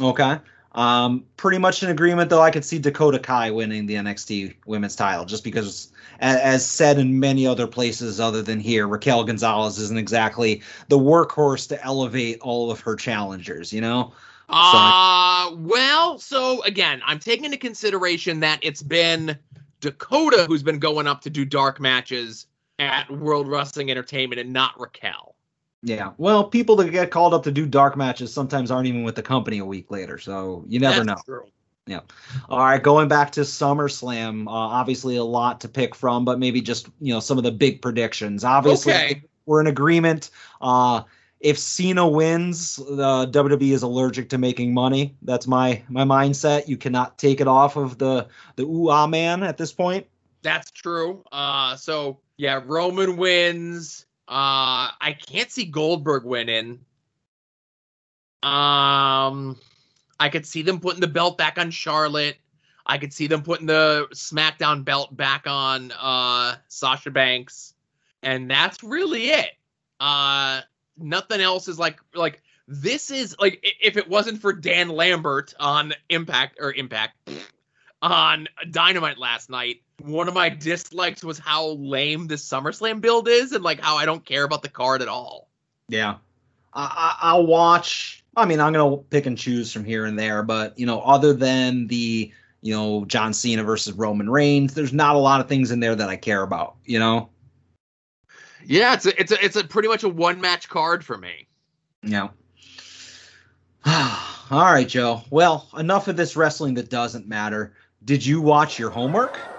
Okay. Um, pretty much in agreement, though. I could see Dakota Kai winning the NXT Women's Title, just because, as, as said in many other places other than here, Raquel Gonzalez isn't exactly the workhorse to elevate all of her challengers. You know. Uh, well, so again, I'm taking into consideration that it's been Dakota who's been going up to do dark matches at World Wrestling Entertainment and not Raquel. Yeah. Well, people that get called up to do dark matches sometimes aren't even with the company a week later, so you never That's know. True. Yeah. All right, going back to SummerSlam, uh, obviously a lot to pick from, but maybe just you know some of the big predictions. Obviously, Okay. we're in agreement. Uh, if Cena wins, the WWE is allergic to making money. That's my my mindset. You cannot take it off of the the ooh ah man at this point. That's true. Uh, so yeah, Roman wins. Uh, I can't see Goldberg winning. Um, I could see them putting the belt back on Charlotte. I could see them putting the SmackDown belt back on uh Sasha Banks, and that's really it. Uh, nothing else is like like this is like if it wasn't for Dan Lambert on Impact or Impact on Dynamite last night, one of my dislikes was how lame this SummerSlam build is and like how I don't care about the card at all. Yeah. I, I, I'll watch. I mean, I'm gonna pick and choose from here and there, but you know, other than the you know John Cena versus Roman Reigns, there's not a lot of things in there that I care about. You know. Yeah, it's a it's a it's a pretty much a one match card for me. Yeah. All right, Joe. Well, enough of this wrestling that doesn't matter. Did you watch your homework? Homework.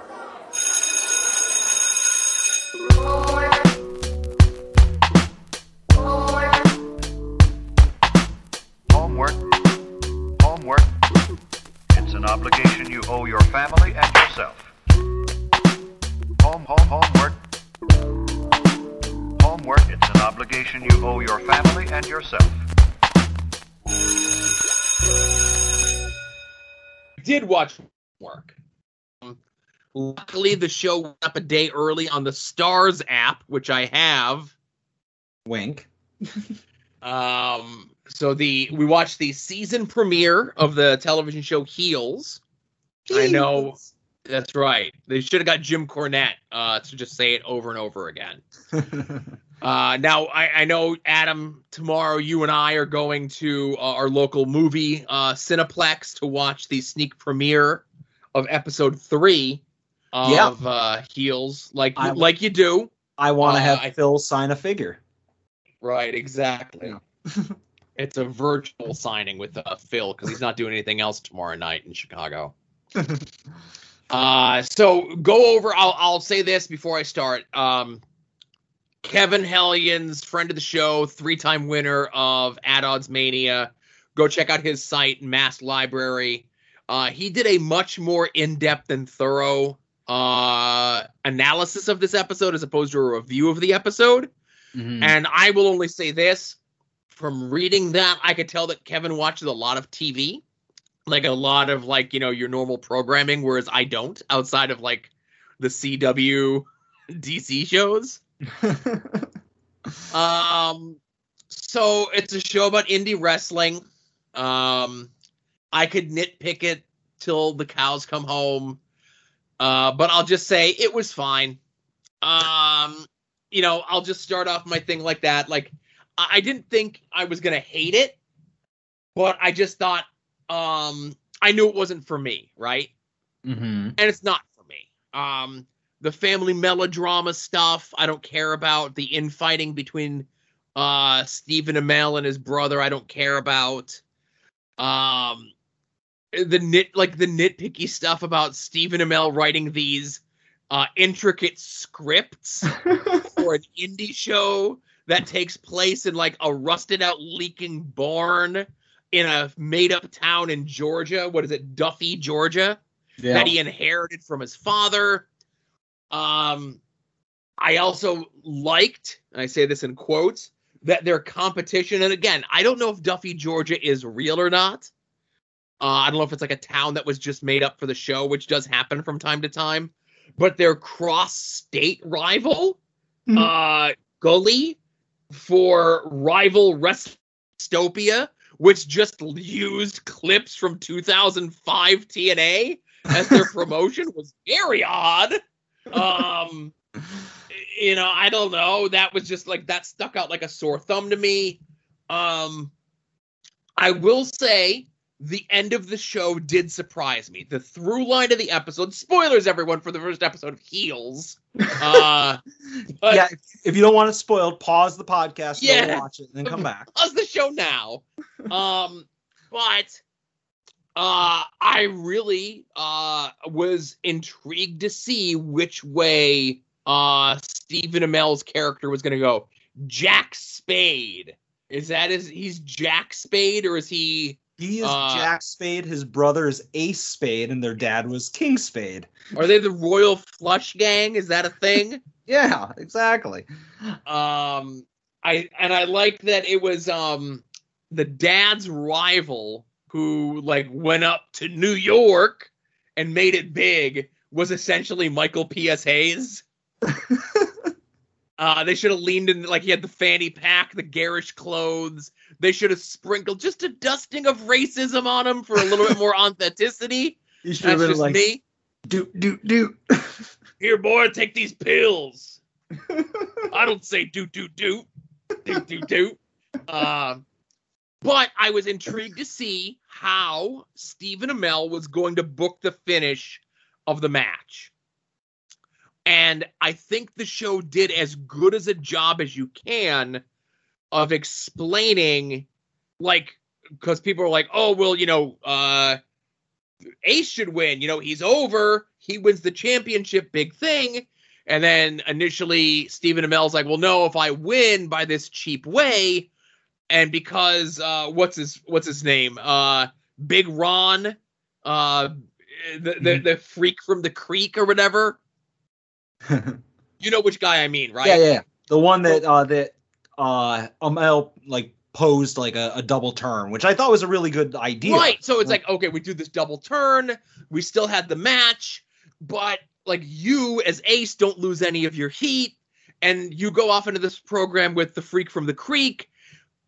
Obligation you owe your family and yourself. did watch work. Um, Luckily, the show went up a day early on the Starz app, which I have. Wink. Um, so the we watched the season premiere of the television show Heels. I know that's right. They should have got Jim Cornette uh, to just say it over and over again. Uh, now I, I know Adam. Tomorrow, you and I are going to uh, our local movie uh, Cineplex to watch the sneak premiere of episode three Yeah. of uh, Heels, like I- like you do. I want to Uh, have I- Phil sign a figure. Right, exactly. it's a virtual signing with uh, Phil because he's not doing anything else tomorrow night in Chicago. uh, so go over. I'll I'll say this before I start. Um, Kevin Hellions, friend of the show, three-time winner of At Odds Mania. Go check out his site, Mass Library. Uh, he did a much more in-depth and thorough uh, analysis of this episode as opposed to a review of the episode. Mhm. And I will only say this from reading that, I could tell that Kevin watches a lot of TV, like a lot of like, you know, your normal programming, whereas I don't outside of like the CW DC shows. Um, so it's a show about indie wrestling. Um, I could nitpick it till the cows come home. Uh, but I'll just say it was fine. Um, you know, I'll just start off my thing like that. Like, I, I didn't think I was gonna hate it, but I just thought, um, I knew it wasn't for me, right? Mhm. and it's not for me. Um, the family melodrama stuff, I don't care about. The infighting between uh Stephen Amell and his brother, I don't care about. Um, the nit like the nitpicky stuff about Stephen Amell writing these uh intricate scripts for an indie show that takes place in like a rusted out leaking barn in a made up town in Georgia. What is it, Duffy, Georgia? Yeah. that he inherited from his father. Um, I also liked, and I say this in quotes, that their competition, and again, I don't know if Duffy, Georgia is real or not. Uh, I don't know if it's like a town that was just made up for the show, which does happen from time to time. But their cross-state rival, Mhm. uh, Gully, for rival Restopia, which just used clips from 2005 TNA as their promotion was very odd. Um, you know, I don't know. That was just like that stuck out like a sore thumb to me. Um, I will say the end of the show did surprise me. The through line of the episode, spoilers everyone for the first episode of Heels. Uh, yeah, if, you don't want it spoiled, pause the podcast, Yeah. watch it, and then come back. pause the show now. Um, but uh, I really uh was intrigued to see which way uh Stephen Amell's character was going to go. Jack Spade. Is that his? He's Jack Spade, or is he? He is Uh, Jack Spade. His brother is Ace Spade, and their dad was King Spade. Are they the Royal Flush Gang? Is that a thing? Yeah, exactly. um i and i like that it was um the dad's rival who like went up to new york and made it big was essentially michael ps hayes. Uh they should have leaned in like he had the fanny pack the garish clothes. They should have sprinkled just a dusting of racism on him for a little bit more authenticity. You should have been just like, me. Do do do. here boy take these pills. I don't say doot doot doot doot doot doot. Um, but I was intrigued to see how Stephen Amell was going to book the finish of the match. And I think the show did as good as a job as you can of explaining, like, because people are like, oh, well, you know, uh, Ace should win. You know, he's over. He wins the championship, big thing. And then initially Stephen Amell's like, well, no, if I win by this cheap way, and because uh what's his what's his name? Uh Big Ron, uh the the, the freak from the creek or whatever. You know which guy I mean, right? Yeah, yeah. The one that uh that uh Amell like posed like a, a double turn, which I thought was a really good idea. Right. So it's like, okay, we do this double turn. We still had the match, but like you as Ace don't lose any of your heat, and you go off into this program with the freak from the creek.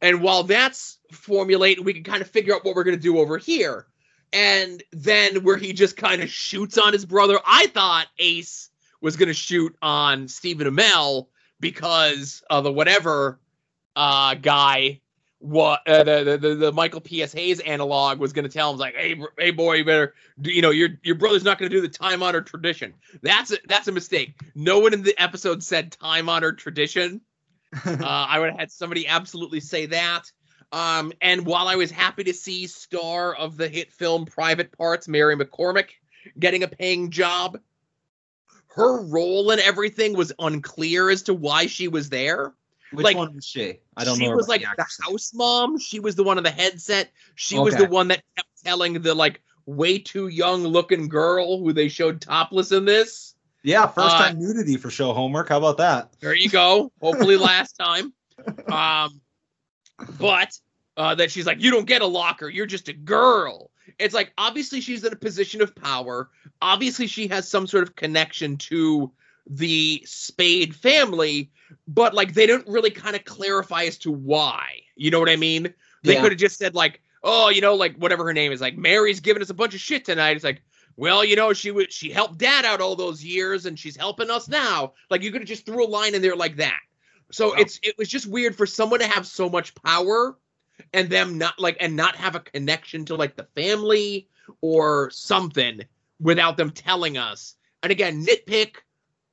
And while that's formulated, we can kind of figure out what we're gonna do over here. And then where he just kind of shoots on his brother, I thought Ace was gonna shoot on Stephen Amell because of the whatever uh guy what uh, the, the the Michael P.S. Hayes analog was going to tell him like, hey, hey, boy, you better, do, you know, your your brother's not going to do the time honored tradition. That's a, that's a mistake. No one in the episode said time honored tradition. uh, I would have had somebody absolutely say that. Um, and while I was happy to see star of the hit film Private Parts, Mary McCormack, getting a paying job, her role in everything was unclear as to why she was there Which like, one was she? I don't she know. She was like the house mom. She was the one on the headset. She was the one that kept telling the like way too young looking girl who they showed topless in this. Yeah, first uh, time nudity for show homework. How about that? There you go. Hopefully last time. Um, but uh, that she's like, you don't get a locker. You're just a girl. It's like obviously she's in a position of power. Obviously she has some sort of connection to the Spade family, but like they don't really kind of clarify as to why. You know what I mean? They Yeah. could have just said like, oh, you know, like whatever her name is, like Mary's giving us a bunch of shit tonight. It's like, well, you know, she would she helped dad out all those years and she's helping us now. Like you could have just threw a line in there like that. So Yeah. it's it was just weird for someone to have so much power and them not like and not have a connection to like the family or something without them telling us. And again, nitpick.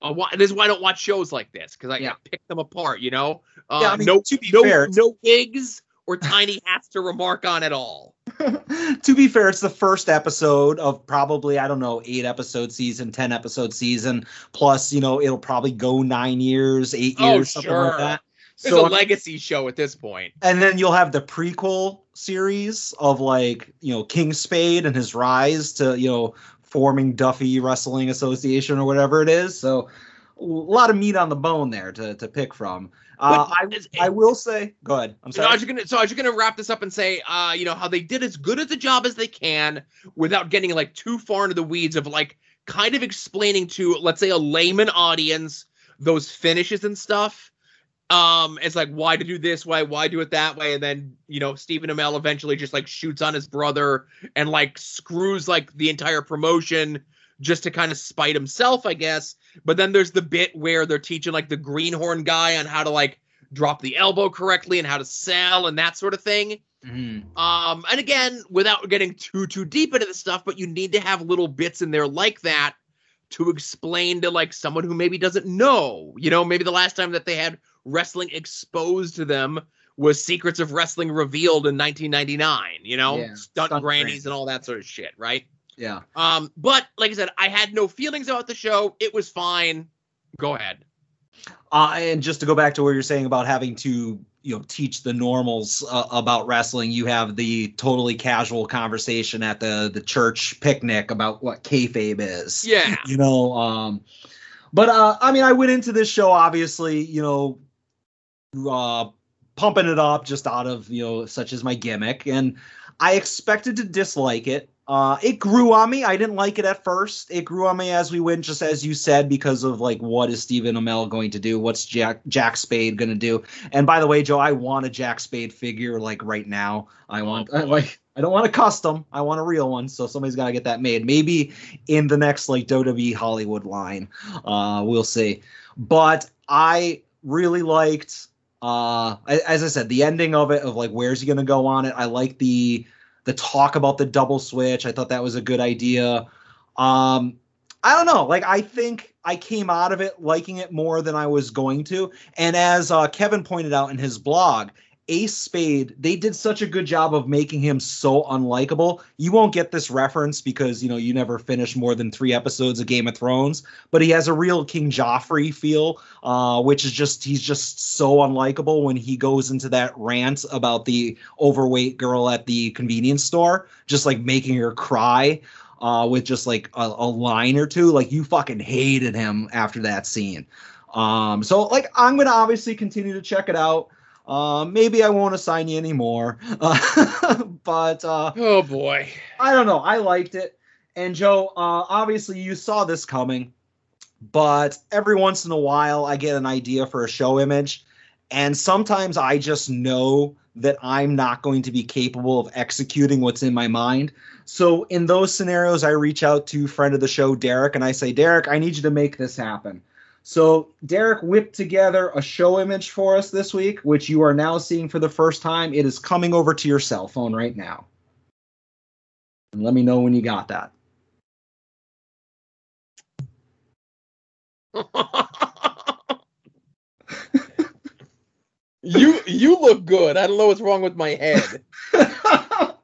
Uh, why, this is why I don't watch shows like this because I, Yeah. I pick them apart. You know, uh, Yeah, I mean, no, to be no, fair- no wigs or tiny has to remark on at all. to be fair, it's the first episode of probably I don't know eight episode season, ten episode season. Plus, you know, it'll probably go nine years, eight Oh, years, something like that. It's So, a legacy show at this point. and then you'll have the prequel series of like you know King Spade and his rise to you know forming Duffy Wrestling Association or whatever it is. So a lot of meat on the bone there to to pick from. Uh, I I will say, go ahead. I'm So I sorry. was gonna, so I was just gonna wrap this up and say, uh, you know, how they did as good as a job as they can without getting like too far into the weeds of like kind of explaining to, let's say, a layman audience those finishes and stuff. Um, it's like why to do this way, why do it that way, and then you know Stephen Amell eventually just like shoots on his brother and like screws like the entire promotion just to kind of spite himself, I guess. But then there's the bit where they're teaching like the greenhorn guy on how to like drop the elbow correctly and how to sell and that sort of thing. Mhm. Um, and again, without getting too too deep into the stuff, but you need to have little bits in there like that to explain to like someone who maybe doesn't know. You know, maybe the last time that they had wrestling exposed to them was Secrets of Wrestling revealed in 1999. You know, Yeah, stunt, stunt grannies grannies. and all that sort of shit, right? Yeah. Um, but like I said, I had no feelings about the show. It was fine. Go ahead. Uh, and just to go back to what you're saying about having to, you know, teach the normals uh, about wrestling, you have the totally casual conversation at the the church picnic about what kayfabe is. Yeah. You know, um, but uh, I mean, I went into this show obviously, you know, uh, pumping it up just out of you know, such as my gimmick, and I expected to dislike it. Uh, it grew on me. I didn't like it at first. It grew on me as we went, just as you said, because of like what is Stephen Amell going to do? What's Jack Jack Spade going to do? And by the way, Joe, I want a Jack Spade figure like right now. I want boy. like I don't want a custom. I want a real one. So somebody's got to get that made. Maybe in the next like WWE Hollywood line. Uh, we'll see. But I really liked uh a- as I said, the ending of it of like where's he gonna go on it. I like the the talk about the double switch. I thought that was a good idea. Um I don't know. Like I think I came out of it liking it more than I was going to. And as uh, Kevin pointed out in his blog, Ace Spade, they did such a good job of making him so unlikable. You won't get this reference because you know you never finished more than three episodes of Game of Thrones, but he has a real King Joffrey feel, uh, which is just he's just so unlikable when he goes into that rant about the overweight girl at the convenience store, just like making her cry uh, with just like a, a line or two. Like you fucking hated him after that scene. Um, so like I'm gonna obviously continue to check it out. Uh, maybe I won't assign you anymore, uh, but uh, Oh boy. I don't know. I liked it. And Joe, uh, obviously you saw this coming, but every once in a while I get an idea for a show image, and sometimes I just know that I'm not going to be capable of executing what's in my mind. So in those scenarios, I reach out to friend of the show, Derek, and I say, Derek, I need you to make this happen. So Derek whipped together a show image for us this week, which you are now seeing for the first time. It is coming over to your cell phone right now. And let me know when you got that. you you look good. I don't know what's wrong with my head. well,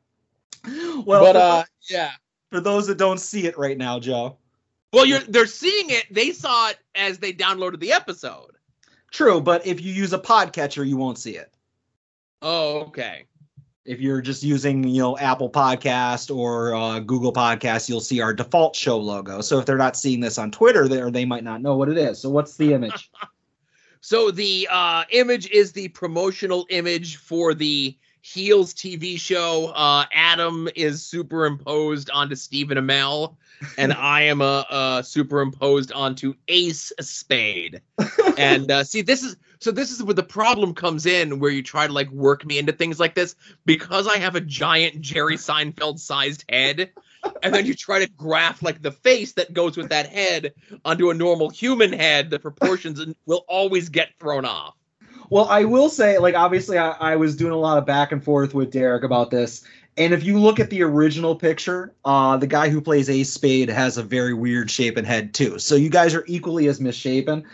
but uh yeah. for those that don't see it right now, Joe. Well, you're they're seeing it. They saw it as they downloaded the episode. True, but if you use a podcatcher, you won't see it. Oh, okay. If you're just using, you know, Apple Podcast or uh, Google Podcast, you'll see our default show logo. So if they're not seeing this on Twitter, they, or they might not know what it is. So what's the image? So the uh, image is the promotional image for the Heels TV show. Uh, Adam is superimposed onto Stephen Amell, and I am uh, uh, superimposed onto Ace Spade. and uh, see, this is so. This is where the problem comes in, where you try to like work me into things like this because I have a giant Jerry Seinfeld sized head. And then you try to graft like the face that goes with that head onto a normal human head. The proportions will always get thrown off. Well, I will say, like, obviously, I, I was doing a lot of back and forth with Derek about this. And if you look at the original picture, uh, the guy who plays Ace Spade has a very weird shape and head, too. So you guys are equally as misshapen.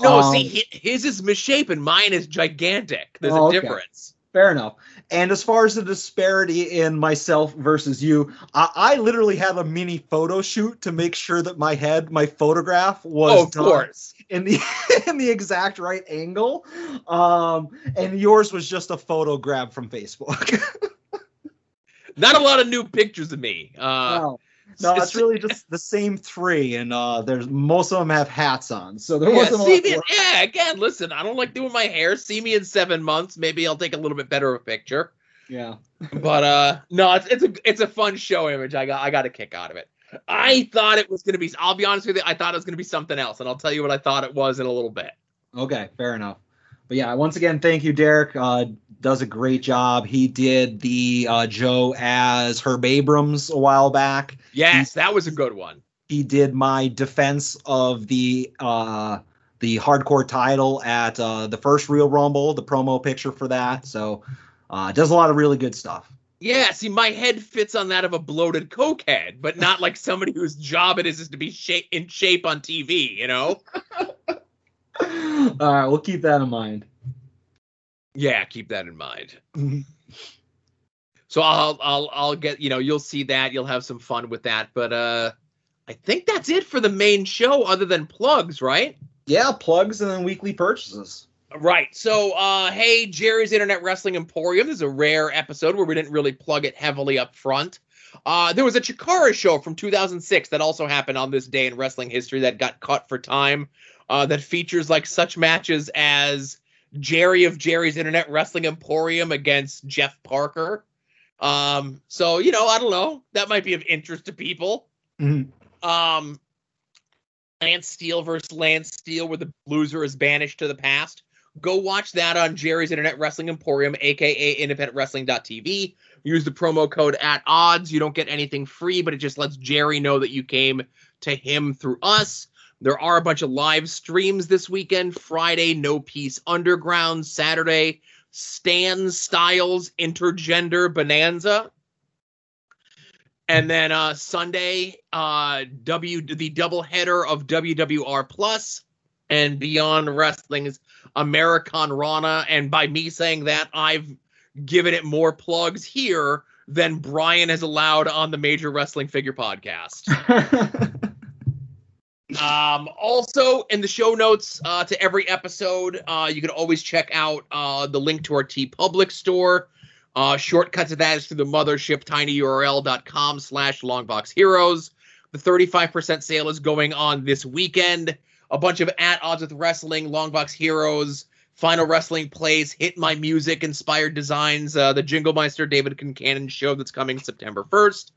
No, Um, see, his is misshapen. Mine is gigantic. There's Oh, a okay. difference. Fair enough. And as far as the disparity in myself versus you, I, I literally had a mini photo shoot to make sure that my head, my photograph was Oh, in the in the exact right angle. Um, and yours was just a photo grab from Facebook. Not a lot of new pictures of me. Uh, no, it's really just the same three, and uh, there's most of them have hats on, so there yeah, wasn't a see lot me, yeah, again, listen, I don't like doing my hair. See me in seven months. Maybe I'll take a little bit better of a picture. Yeah. But uh no, it's it's a it's a fun show image. I got I got a kick out of it. I thought it was gonna be I'll be honest with you, I thought it was gonna be something else, and I'll tell you what I thought it was in a little bit. Okay, fair enough. But yeah, once again, thank you, Derek. Uh, does a great job. He did the uh, Joe as Herb Abrams a while back. Yes, that was a good one. He did my defense of the uh, the hardcore title at uh, the first Real Rumble, the promo picture for that. So uh, does a lot of really good stuff. Yeah, see, my head fits on that of a bloated cokehead, but not like somebody whose job it is is to be shape in shape on TV. You know? All right, we'll keep that in mind. Yeah, keep that in mind. So I'll I'll I'll get you know you'll see that you'll have some fun with that, but uh, I think that's it for the main show, other than plugs, right? Yeah, plugs and then weekly purchases. Right. So, uh, hey, Jerry's Internet Wrestling Emporium. This is a rare episode where we didn't really plug it heavily up front. Uh, there was a Chikara show from 2006 that also happened on this day in wrestling history that got cut for time. Uh, that features like such matches as Jerry of Jerry's Internet Wrestling Emporium against Jeff Parker. Um, so you know, I don't know. That might be of interest to people. Mhm. Um, Lance Steele versus Lance Steele, where the loser is banished to the past. Go watch that on Jerry's Internet Wrestling Emporium, aka IndependentWrestling.tv. Use the promo code at odds. You don't get anything free, but it just lets Jerry know that you came to him through us. There are a bunch of live streams this weekend. Friday, No Peace Underground. Saturday, Stan Styles Intergender Bonanza. And then uh, Sunday, uh, W the double header of WWR Plus and Beyond Wrestling's Americanrana. And by me saying that, I've given it more plugs here than Brian has allowed on the Major Wrestling Figure Podcast. Um, also, in the show notes uh, to every episode, uh, you can always check out uh, the link to our TeePublic store. Uh, shortcut to that is through the mothership tinyurl.com slash longbox heroes. The 35% sale is going on this weekend. A bunch of at odds with wrestling, longbox heroes, final wrestling plays, hit my music inspired designs, uh, the Jingle Meister David Concannon show that's coming September 1st.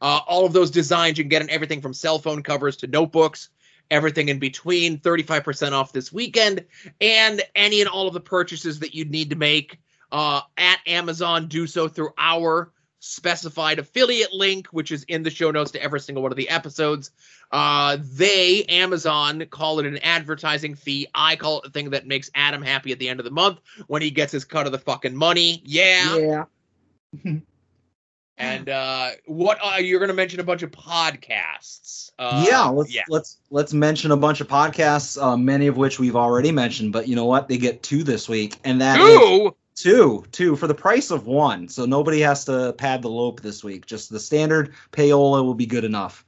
Uh, all of those designs you can get on everything from cell phone covers to notebooks, everything in between. 35% off this weekend, and any and all of the purchases that you'd need to make uh, at Amazon, do so through our specified affiliate link, which is in the show notes to every single one of the episodes. Uh, they, Amazon, call it an advertising fee. I call it the thing that makes Adam happy at the end of the month when he gets his cut of the fucking money. Yeah. yeah. And uh, what uh, you're going to mention a bunch of podcasts? Uh, yeah, let's yeah. let's let's mention a bunch of podcasts, uh, many of which we've already mentioned. But you know what? They get two this week, and that Two. two, two for the price of one. So nobody has to pad the lope this week. Just the standard payola will be good enough.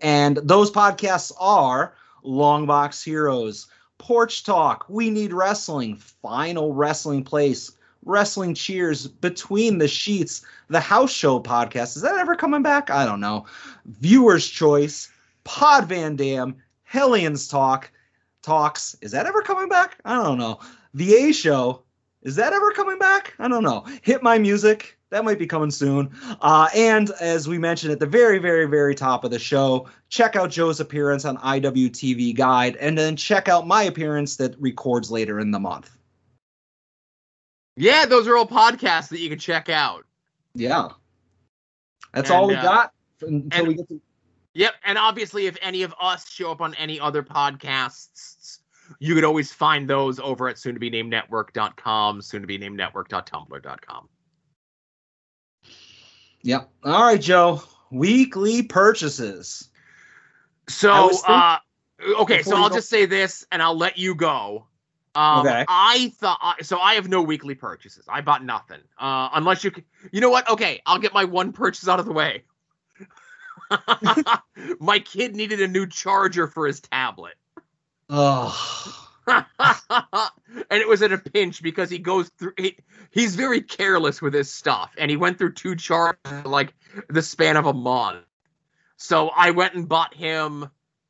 And those podcasts are Longbox Heroes, Porch Talk, We Need Wrestling, Final Wrestling Place, Wrestling Cheers, Between the Sheets, the House Show podcast. Is that ever coming back? I don't know. Viewer's Choice, Pod Van Dam, Hellions Talk, Talks. Is that ever coming back? I don't know. The A Show. Is that ever coming back? I don't know. Hit My Music. That might be coming soon. Uh, and as we mentioned at the very, very, very top of the show, check out Joe's appearance on IWTV Guide, and then check out my appearance that records later in the month. Yeah, those are all podcasts that you can check out. Yeah. That's And, all we uh, got until and- we get to. Yep, and obviously, if any of us show up on any other podcasts, you could always find those over at soon to be named network.com, soon to be named network.tumblr.com. Yep. All right, Joe. Weekly purchases. So, uh, okay, so I'll go- just say this and I'll let you go. Um, Okay. I thought so. I have no weekly purchases. I bought nothing. Uh, unless you, you know what? Okay, I'll get my one purchase out of the way. my kid needed a new charger for his tablet. Oh. and it was at a pinch because he goes through he, he's very careless with his stuff and he went through two charts in, like the span of a month so i went and bought him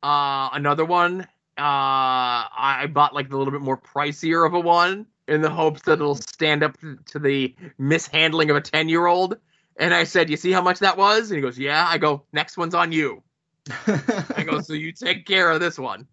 uh another one uh i bought like the little bit more pricier of a one in the hopes that it'll stand up to, the mishandling of a 10 year old and i said you see how much that was and he goes yeah i go next one's on you i go so you take care of this one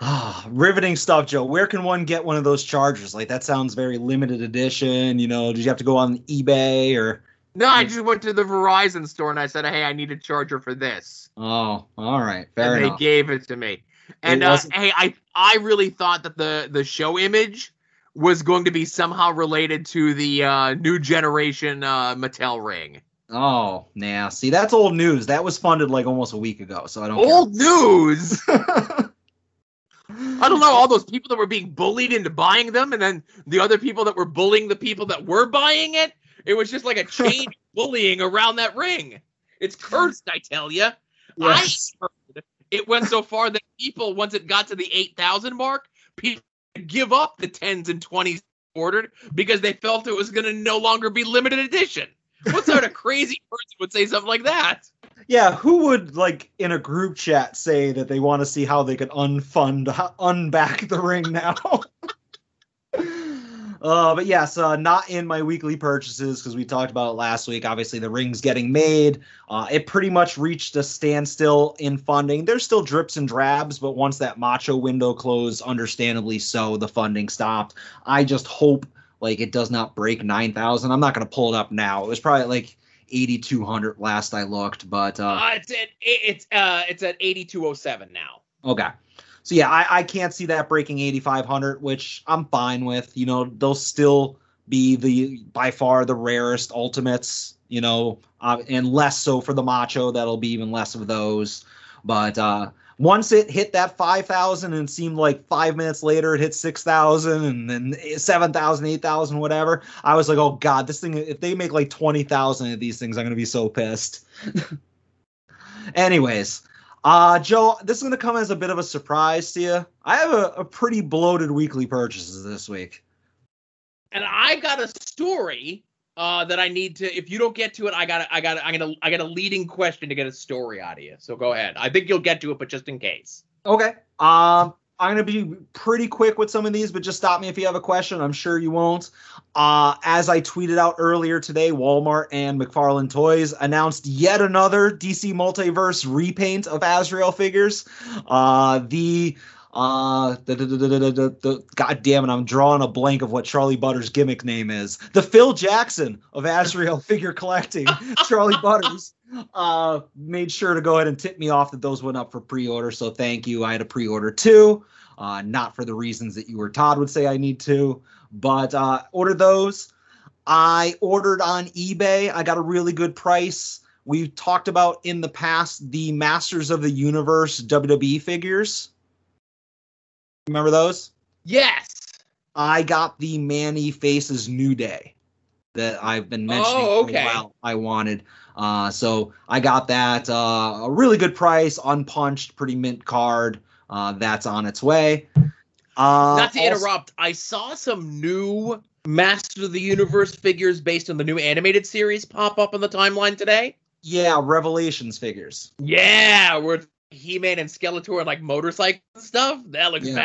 Ah, riveting stuff, Joe. Where can one get one of those chargers? Like that sounds very limited edition. You know, did you have to go on eBay or? No, I just went to the Verizon store and I said, "Hey, I need a charger for this." Oh, all right, fair and enough. they gave it to me. And uh, hey, I I really thought that the the show image was going to be somehow related to the uh, new generation uh, Mattel ring. oh, nah. See, that's old news. That was funded like almost a week ago, so I don't. Old news. I don't know all those people that were being bullied into buying them, and then the other people that were bullying the people that were buying it. It was just like a chain bullying around that ring. It's cursed, I tell you. Yes. I heard it went so far that people, once it got to the 8,000 mark, people would give up the 10s and 20s ordered because they felt it was going to no longer be limited edition. What sort of crazy person would say something like that? Yeah, who would like in a group chat say that they want to see how they could unfund, unback the ring now? uh, but yes, uh, not in my weekly purchases because we talked about it last week. Obviously, the ring's getting made. Uh, it pretty much reached a standstill in funding. There's still drips and drabs, but once that macho window closed, understandably so, the funding stopped. I just hope like it does not break 9,000. I'm not going to pull it up now. It was probably like 8,200 last I looked, but uh, Uh, it's at it's uh it's at 8207 now. Okay. So yeah, I, I can't see that breaking 8,500, which I'm fine with. You know, they'll still be the by far the rarest ultimates. You know, uh, and less so for the macho. That'll be even less of those. But uh, once it hit that 5,000 and seemed like five minutes later it hit 6,000 and then 7,000, 8,000, whatever, I was like, oh God, this thing, if they make like 20,000 of these things, I'm going to be so pissed. Anyways, uh, Joe, this is going to come as a bit of a surprise to you. I have a, a pretty bloated weekly purchases this week. And I got a story uh that I need to if you don't get to it, I got I got I got a I got a leading question to get a story out of you. So go ahead. I think you'll get to it, but just in case. Okay. Um, I'm going to be pretty quick with some of these, but just stop me if you have a question. I'm sure you won't. Uh, as I tweeted out earlier today, Walmart and McFarlane Toys announced yet another DC Multiverse repaint of Azrael figures. Uh, the uh the, the, the, god damn it i'm drawing a blank of what charlie butters gimmick name is. The phil jackson of azrael figure collecting charlie butters uh made sure to go ahead and tip me off that those went up for pre-order so thank you. I had a pre-order too. Uh not for the reasons that you or todd would say i need to but uh ordered those i ordered on ebay i got a really good price we've talked about in the past the masters of the universe wwe figures remember those Yes. I got the Man-E-Faces New Day that I've been mentioning Oh, for okay. a while. I wanted. Uh, so I got that uh, a really good price, unpunched, pretty mint card. Uh, that's on its way. Uh, Not to also- interrupt, I saw some new Master of the Universe figures based on the new animated series pop up on the timeline today. yeah, Revelations figures. Yeah, where He-Man and Skeletor and like motorcycle stuff. That looks Yeah.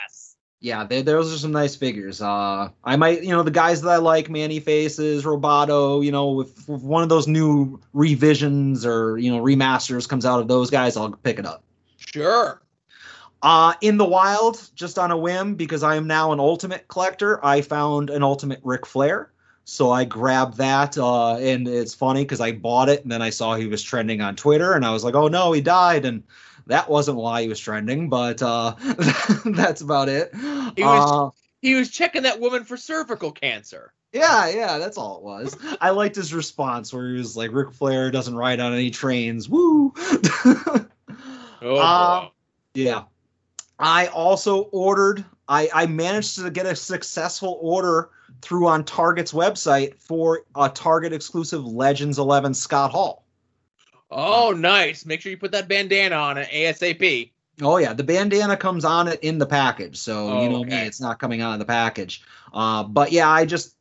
badass. Yeah, they, those are some nice figures. Uh, I might, you know, the guys that I like, Man-E-Faces, Roboto, you know, if, if one of those new revisions or you know remasters comes out of those guys, I'll pick it up. Sure. Uh, in the wild, just on a whim, because I am now an ultimate collector, I found an ultimate Ric Flair. So I grabbed that, uh, and it's funny because I bought it, and then I saw he was trending on Twitter, and I was like, "Oh no, he died!" And that wasn't why he was trending, but uh, that's about it. He was- Uh, He was checking that woman for cervical cancer. yeah, yeah, that's all it was. I liked his response where he was like, "Ric Flair doesn't ride on any trains." Woo! Oh, Uh. Yeah. I also ordered, I, I managed to get a successful order through on Target's website for a Target exclusive Legends 11 Scott Hall. oh, nice. Make sure you put that bandana on it ASAP. Oh, yeah. The bandana comes on it in the package. So, Oh, you know me, it's not coming out of the package. Uh, but yeah, I just,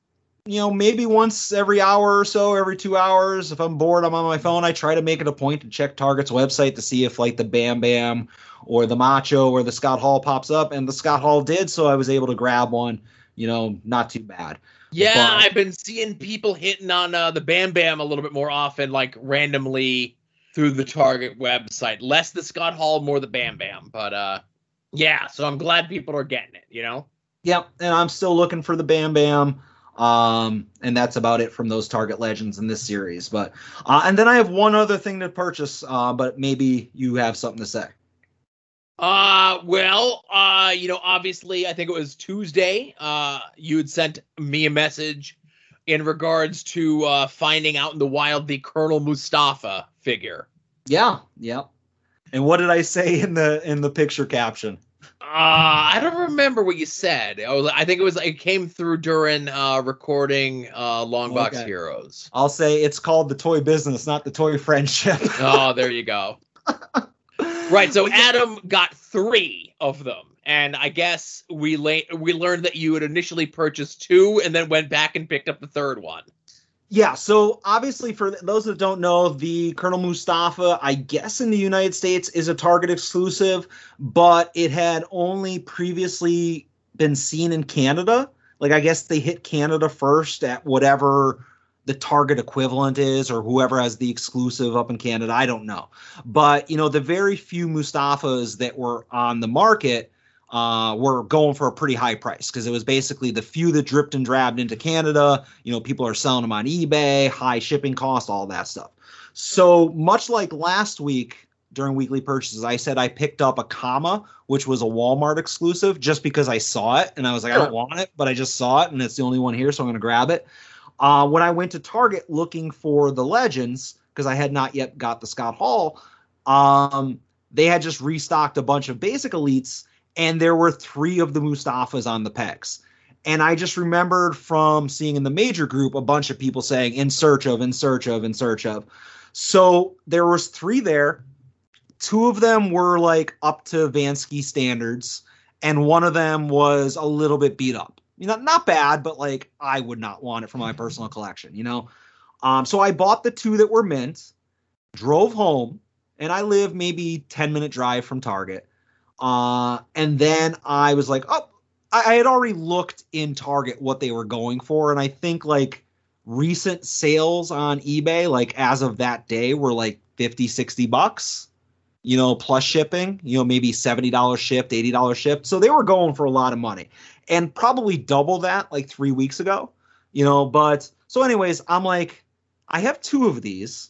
you know, maybe once every hour or so, every two hours, if I'm bored, I'm on my phone. I try to make it a point to check Target's website to see if like the Bam Bam or the Macho or the Scott Hall pops up. And the Scott Hall did. So I was able to grab one, you know, not too bad. Yeah, But- I've been seeing people hitting on uh, the Bam Bam a little bit more often, like randomly through the Target website. Less the Scott Hall, more the Bam Bam. But uh, Yeah, so I'm glad people are getting it. You know. Yep, and I'm still looking for the Bam Bam. Um, and that's about it from those Target Legends in this series. But uh, and then I have one other thing to purchase, uh, but maybe you have something to say. Uh, well, uh, you know, obviously, I think it was Tuesday. Uh, you had sent me a message in regards to uh, finding out in the wild the Colonel Mustafa figure. Yeah, yep. And what did I say in the in the picture caption? Uh, I don't remember what you said. I, was, I think it was it came through during uh, recording uh, Long Box Okay. Heroes. I'll say it's called the toy business, not the toy friendship. Oh, there you go. right, so Adam got three of them, and I guess we la- we learned that you had initially purchased two, and then went back and picked up the third one. Yeah, so obviously for those that don't know, the Colonel Mustafa, I guess in the United States is a Target exclusive, but it had only previously been seen in Canada. Like I guess they hit Canada first at whatever the Target equivalent is or whoever has the exclusive up in Canada, I don't know. But, you know, the very few Mustafas that were on the market uh, were going for a pretty high price because it was basically the few that dripped and drabbed into Canada. You know, people are selling them on eBay, high shipping costs, all that stuff. So much like last week during weekly purchases, I said I picked up a comma, which was a Walmart exclusive, just because I saw it and I was like, I don't want it, but I just saw it and it's the only one here, so I'm going to grab it. Uh, when I went to Target looking for the Legends, because I had not yet got the Scott Hall, um, they had just restocked a bunch of basic elites and there were three of the Mustafas on the pegs. And I just remembered from seeing in the major group a bunch of people saying in search of, in search of, in search of. So there was three there. Two of them were like up to Vansky standards, and one of them was a little bit beat up. You know, not bad, but like I would not want it for my personal collection, you know? Um, so I bought the two that were mint, drove home, and I live maybe 10 minute drive from Target. Uh, and then I was like, oh, I, I had already looked in Target what they were going for, and I think like recent sales on eBay, like as of that day, were like 50, 60 bucks, you know, plus shipping, you know, maybe $70 shipped, $80 shipped. So they were going for a lot of money and probably double that like three weeks ago, you know. But so, anyways, I'm like, I have two of these.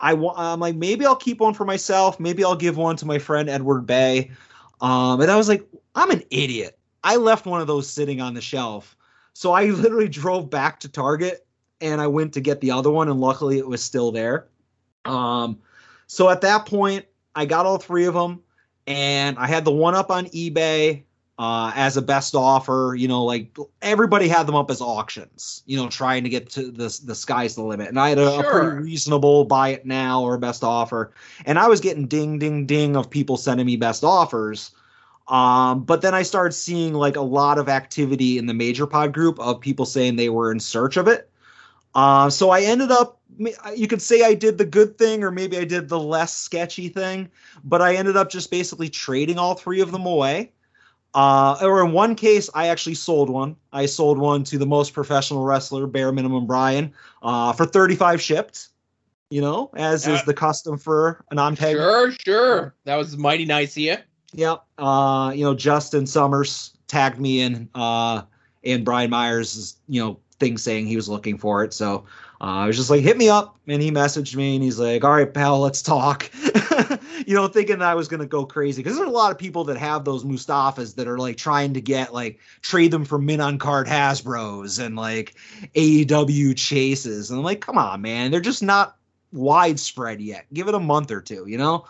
I want. I'm like, maybe I'll keep one for myself. Maybe I'll give one to my friend Edward Bay. Um, and I was like, I'm an idiot. I left one of those sitting on the shelf. So I literally drove back to Target and I went to get the other one, and luckily it was still there. Um, so at that point, I got all three of them, and I had the one up on eBay uh, as a best offer. You know, like everybody had them up as auctions. You know, trying to get to the the sky's the limit, and I had a, a pretty reasonable buy it now or best offer, and I was getting ding ding ding of people sending me best offers. Um, but then I started seeing like a lot of activity in the major pod group of people saying they were in search of it. Uh, so I ended up, you could say I did the good thing, or maybe I did the less sketchy thing, but I ended up just basically trading all three of them away. Uh, or in one case, I actually sold one. I sold one to the most professional wrestler, Bare Minimum Brian, uh, for 35 shipped, you know, as is Uh, the custom for a non peg Sure, sure. That was mighty nice of you. Yep. Uh, you know, Justin Summers tagged me in uh in Brian Myers' you know thing saying he was looking for it. So uh, I was just like, hit me up, and he messaged me, and he's like, all right, pal, let's talk. you know, thinking that I was gonna go crazy because there's a lot of people that have those Mustafas that are like trying to get like trade them for min on card Hasbro's and like AEW chases, and I'm like, come on, man, they're just not widespread yet. Give it a month or two, you know.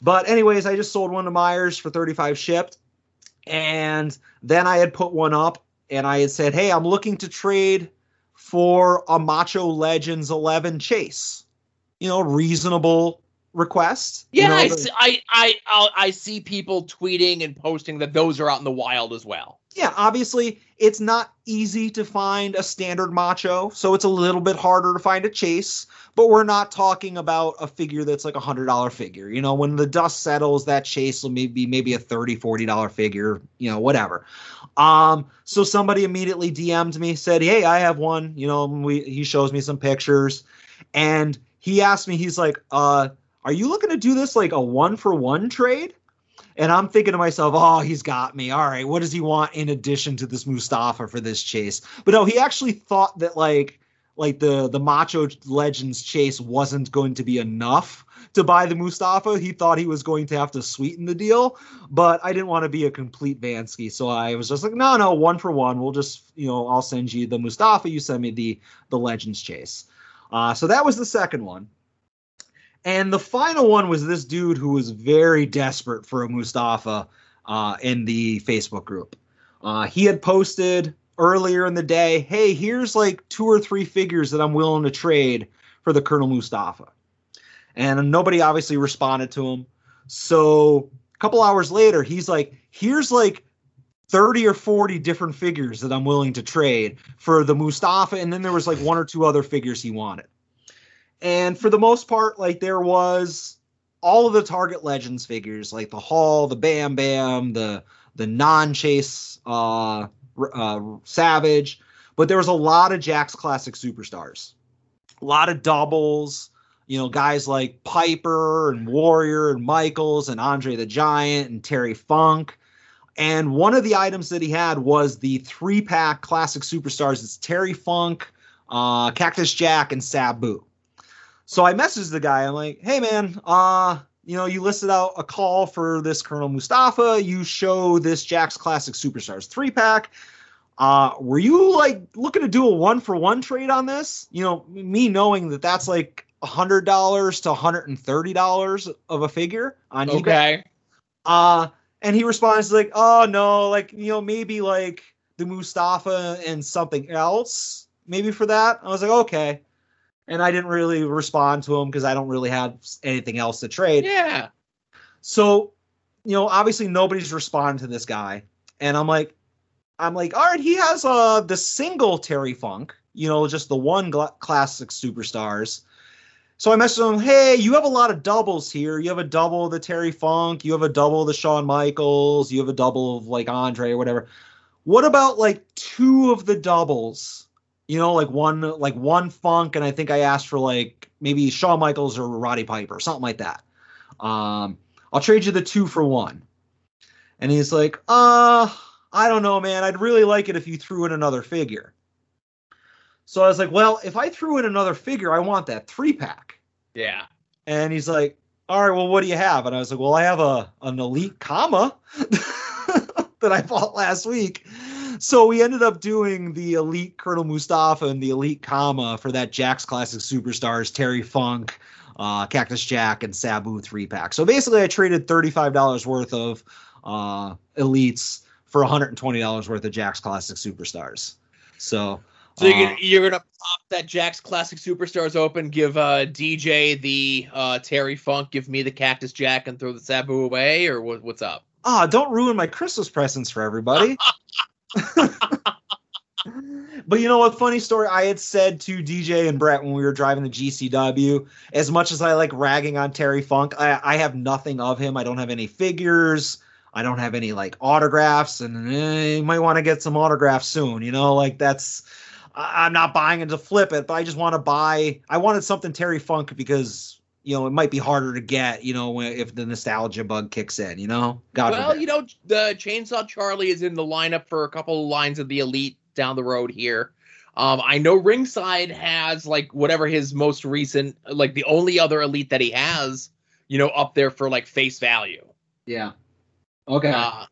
But anyways, I just sold one to Myers for 35 shipped. And then I had put one up and I had said, "Hey, I'm looking to trade for a Macho Legends 11 chase." You know, reasonable request. Yeah, I, the- see, I, I, I'll, I see people tweeting and posting that those are out in the wild as well. yeah, obviously it's not easy to find a standard macho, so it's a little bit harder to find a chase. But we're not talking about a figure that's like a hundred dollar figure. You know, when the dust settles, that chase will maybe maybe a 30 40 dollar figure. You know, whatever. Um, so somebody immediately DM'd me, said, "Hey, I have one." You know, we he shows me some pictures, and he asked me, he's like, "Uh, are you looking to do this like a one for one trade?" And I'm thinking to myself, oh, he's got me. All right, what does he want in addition to this Mustafa for this chase? But no, he actually thought that like like the the Macho Legends chase wasn't going to be enough to buy the Mustafa. He thought he was going to have to sweeten the deal, but I didn't want to be a complete Vansky, so I was just like, no, no, one for one. We'll just you know I'll send you the Mustafa. You send me the the Legends chase. Uh, so that was the second one. And the final one was this dude who was very desperate for a Mustafa uh, in the Facebook group. Uh, he had posted earlier in the day, hey, here's like two or three figures that I'm willing to trade for the Colonel Mustafa. And nobody obviously responded to him. So a couple hours later, he's like, here's like 30 or 40 different figures that I'm willing to trade for the Mustafa. And then there was like one or two other figures he wanted. And for the most part, like there was all of the Target Legends figures, like the Hall, the Bam Bam, the the non-chase uh, uh, Savage, but there was a lot of Jakks Classic superstars, a lot of doubles. You know, guys like Piper and Warrior and Michaels and Andre the Giant and Terry Funk. And one of the items that he had was the three pack classic superstars. It's Terry Funk, uh, Cactus Jack, and Sabu. So I messaged the guy. I'm like, hey man, uh, you know, you listed out a call for this Colonel Mustafa. You show this Jakks Classic Superstars three pack. Uh, were you like looking to do a one for one trade on this? You know, me knowing that that's like hundred dollars to hundred and thirty dollars of a figure on eBay. Okay. Uh, and he responds like, "Oh no, like you know maybe like the Mustafa and something else, maybe for that." I was like, "Okay," and I didn't really respond to him because I don't really have anything else to trade. Yeah. So, you know, obviously nobody's responded to this guy, and I'm like, I'm like, all right, he has uh the single Terry Funk, you know, just the one gla- classic superstars. So I messaged him, hey, you have a lot of doubles here. You have a double of the Terry Funk, you have a double of the Shawn Michaels, you have a double of like Andre or whatever. What about like two of the doubles? You know, like one like one Funk, and I think I asked for like maybe Shawn Michaels or Roddy Piper, something like that. Um, I'll trade you the two for one. And he's like, uh, I don't know, man. I'd really like it if you threw in another figure. So I was like, well, if I threw in another figure, I want that three pack. Yeah. And he's like, all right, well, what do you have? And I was like, well, I have a an elite comma that I bought last week. So we ended up doing the elite Colonel Mustafa and the elite comma for that Jakks Classic Superstars, Terry Funk, uh, Cactus Jack, and Sabu three pack. So basically, I traded $35 worth of uh, elites for $120 worth of Jakks Classic Superstars. So, So you're uh, gonna, you're gonna pop that Jakks Classic Superstars open, give uh, DJ the uh, Terry Funk, give me the Cactus Jack, and throw the Sabu away, or what, what's up? ah, don't ruin my Christmas presents for everybody. but you know what? Funny story. I had said to DJ and Brett when we were driving the GCW, as much as I like ragging on Terry Funk, I, I have nothing of him. I don't have any figures. I don't have any like autographs, and eh, you might want to get some autographs soon. You know, like that's. I- I'm not buying it to flip it, but I just want to buy. I wanted something Terry Funk because you know it might be harder to get. You know, if the nostalgia bug kicks in. You know, God well, forbid. you know, the Chainsaw Charlie is in the lineup for a couple of lines of the Elite down the road here. Um, I know Ringside has like whatever his most recent, like the only other Elite that he has, you know, up there for like face value. yeah. Okay. Uh,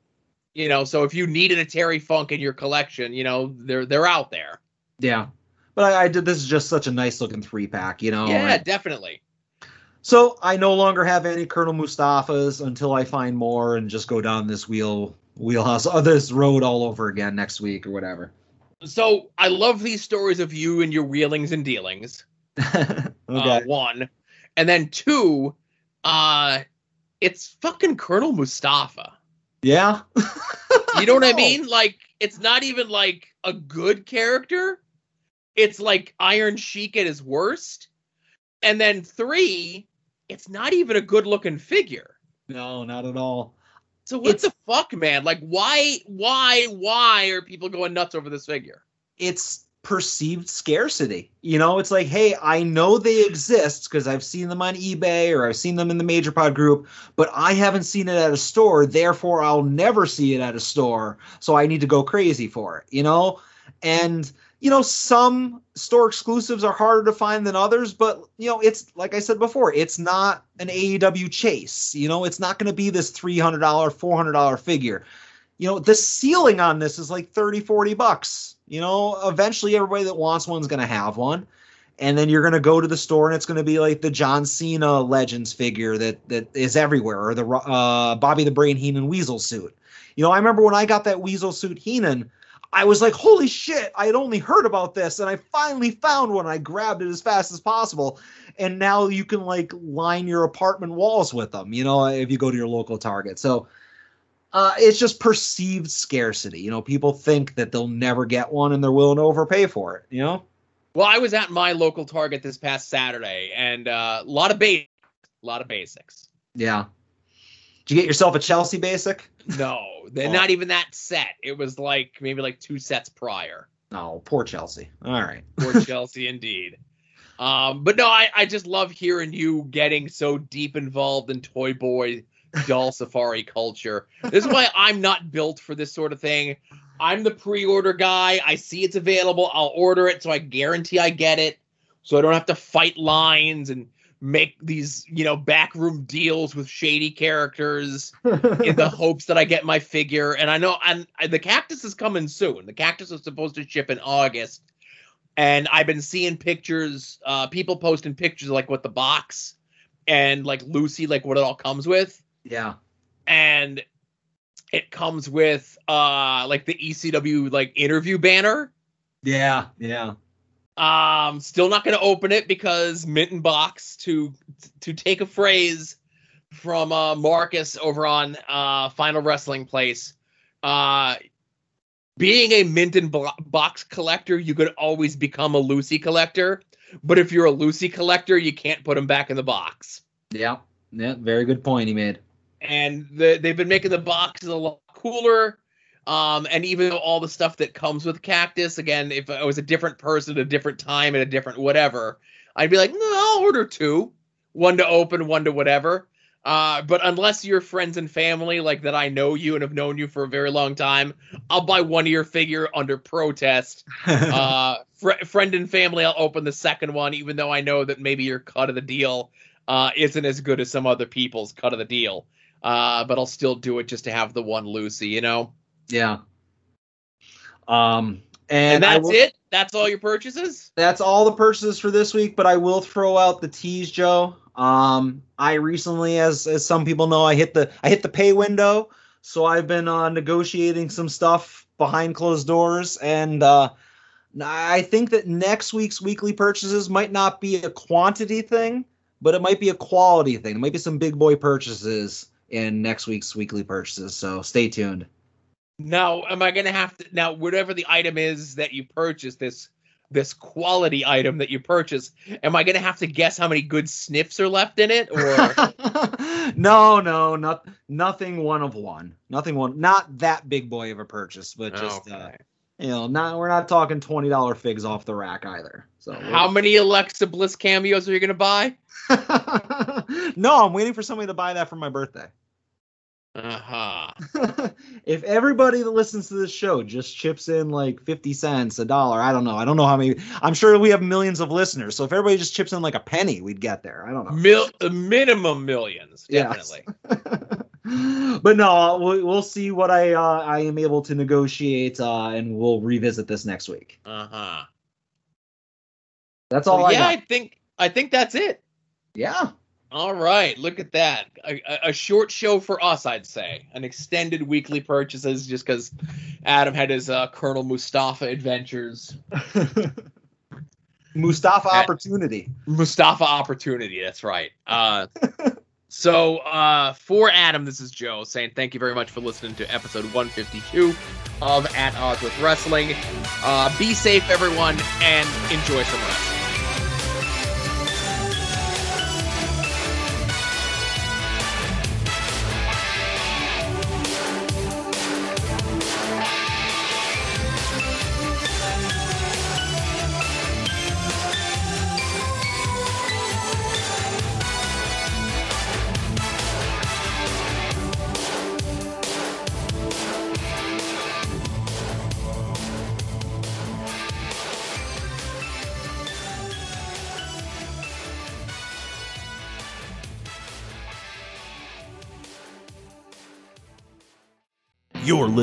you know, so if you needed a Terry Funk in your collection, you know, they're they're out there. Yeah. But I, I did this is just such a nice looking three pack, you know. yeah, and- definitely. So I no longer have any Colonel Mustafas until I find more and just go down this wheel wheelhouse uh, this road all over again next week or whatever. So I love these stories of you and your wheelings and dealings. okay. uh, one, and then two, uh, it's fucking Colonel Mustafa. yeah. You know what I mean? Like, it's not even like a good character. It's like Iron Sheik at his worst. And then three, it's not even a good looking figure. No, not at all. So what It's- the fuck, man? Like, why, why, why are people going nuts over this figure? It's perceived scarcity. You know, it's like, hey, I know they exist because I've seen them on eBay or I've seen them in the Major Pod group, but I haven't seen it at a store. Therefore, I'll never see it at a store. So I need to go crazy for it, you know? And, you know, some store exclusives are harder to find than others, but, you know, it's like I said before, it's not an AEW chase. You know, it's not going to be this $300, $400 figure. You know, the ceiling on this is like 30, 40 bucks you know, eventually everybody that wants one's going to have one. And then you're going to go to the store and it's going to be like the John Cena Legends figure that that is everywhere or the uh, Bobby the Brain Heenan Weasel suit. You know, I remember when I got that Weasel suit Heenan, I was like, holy shit, I had only heard about this and I finally found one. I grabbed it as fast as possible. And now you can like line your apartment walls with them, you know, if you go to your local Target. So uh, it's just perceived scarcity. You know, people think that they'll never get one and they're willing to overpay for it. You know. Well, I was at my local Target this past Saturday, and uh, a lot of basics. A lot of basics. Yeah. Did you get yourself a Chelsea basic? No, they're oh. not even that set. It was like maybe like two sets prior. Oh, poor Chelsea. All right. Poor Chelsea indeed. Um, but no, I, I just love hearing you getting so deep involved in Toy Boy doll safari culture. This is why I'm not built for this sort of thing. I'm the pre-order guy. I see it's available. I'll order it so I guarantee I get it. So I don't have to fight lines and make these, you know, backroom deals with shady characters in the hopes that I get my figure. And I know and the cactus is coming soon. The cactus is supposed to ship in August. And I've been seeing pictures, uh, people posting pictures like what the box and like Lucy, like what it all comes with. Yeah. And it comes with uh like the ECW like interview banner. Yeah, yeah. Um still not going to open it because Mint and Box to to take a phrase from uh Marcus over on uh Final Wrestling Place. Uh being a mint and box collector, you could always become a Lucy collector. But if you're a Lucy collector, you can't put them back in the box. Yeah, yeah, very good point he made and the, they've been making the boxes a lot cooler. Um, and even all the stuff that comes with Cactus, again, if I was a different person at a different time at a different whatever, I'd be like, no, I'll order two, one to open, one to whatever. Uh, but unless you're friends and family, like that, I know you and have known you for a very long time, I'll buy one of your figure under protest. uh, fr- friend and family, I'll open the second one, even though I know that maybe your cut of the deal uh, isn't as good as some other people's cut of the deal uh, but I'll still do it just to have the one Lucy, you know? Yeah. Um, and, and that's will, it. That's all your purchases. That's all the purchases for this week. But I will throw out the tease, Joe. Um, I recently, as as some people know, I hit the I hit the pay window, so I've been uh, negotiating some stuff behind closed doors, and uh, I think that next week's weekly purchases might not be a quantity thing, but it might be a quality thing. It might be some big boy purchases in next week's weekly purchases. So stay tuned. Now, am I going to have to now whatever the item is that you purchase this this quality item that you purchase, am I going to have to guess how many good sniffs are left in it or No, no, not nothing one of one. Nothing one not that big boy of a purchase, but just uh, okay. uh, you know, not we're not talking twenty dollar figs off the rack either. So how many Alexa Bliss cameos are you gonna buy? no, I'm waiting for somebody to buy that for my birthday. Uh-huh. if everybody that listens to this show just chips in like 50 cents, a dollar, I don't know. I don't know how many. I'm sure we have millions of listeners. So if everybody just chips in like a penny, we'd get there. I don't know. Mil- minimum millions, definitely. Yes. but no, we'll, we'll see what I uh, I am able to negotiate, uh, and we'll revisit this next week. Uh huh. That's all. I yeah, got. I think I think that's it. Yeah. All right, look at that. A, a, short show for us, I'd say. An extended weekly purchases just because Adam had his uh, Colonel Mustafa adventures. Mustafa opportunity. Mustafa opportunity, that's right. Uh, so uh, for Adam, this is Joe saying thank you very much for listening to episode 152 of At Odds with Wrestling. Uh, be safe, everyone, and enjoy some wrestling.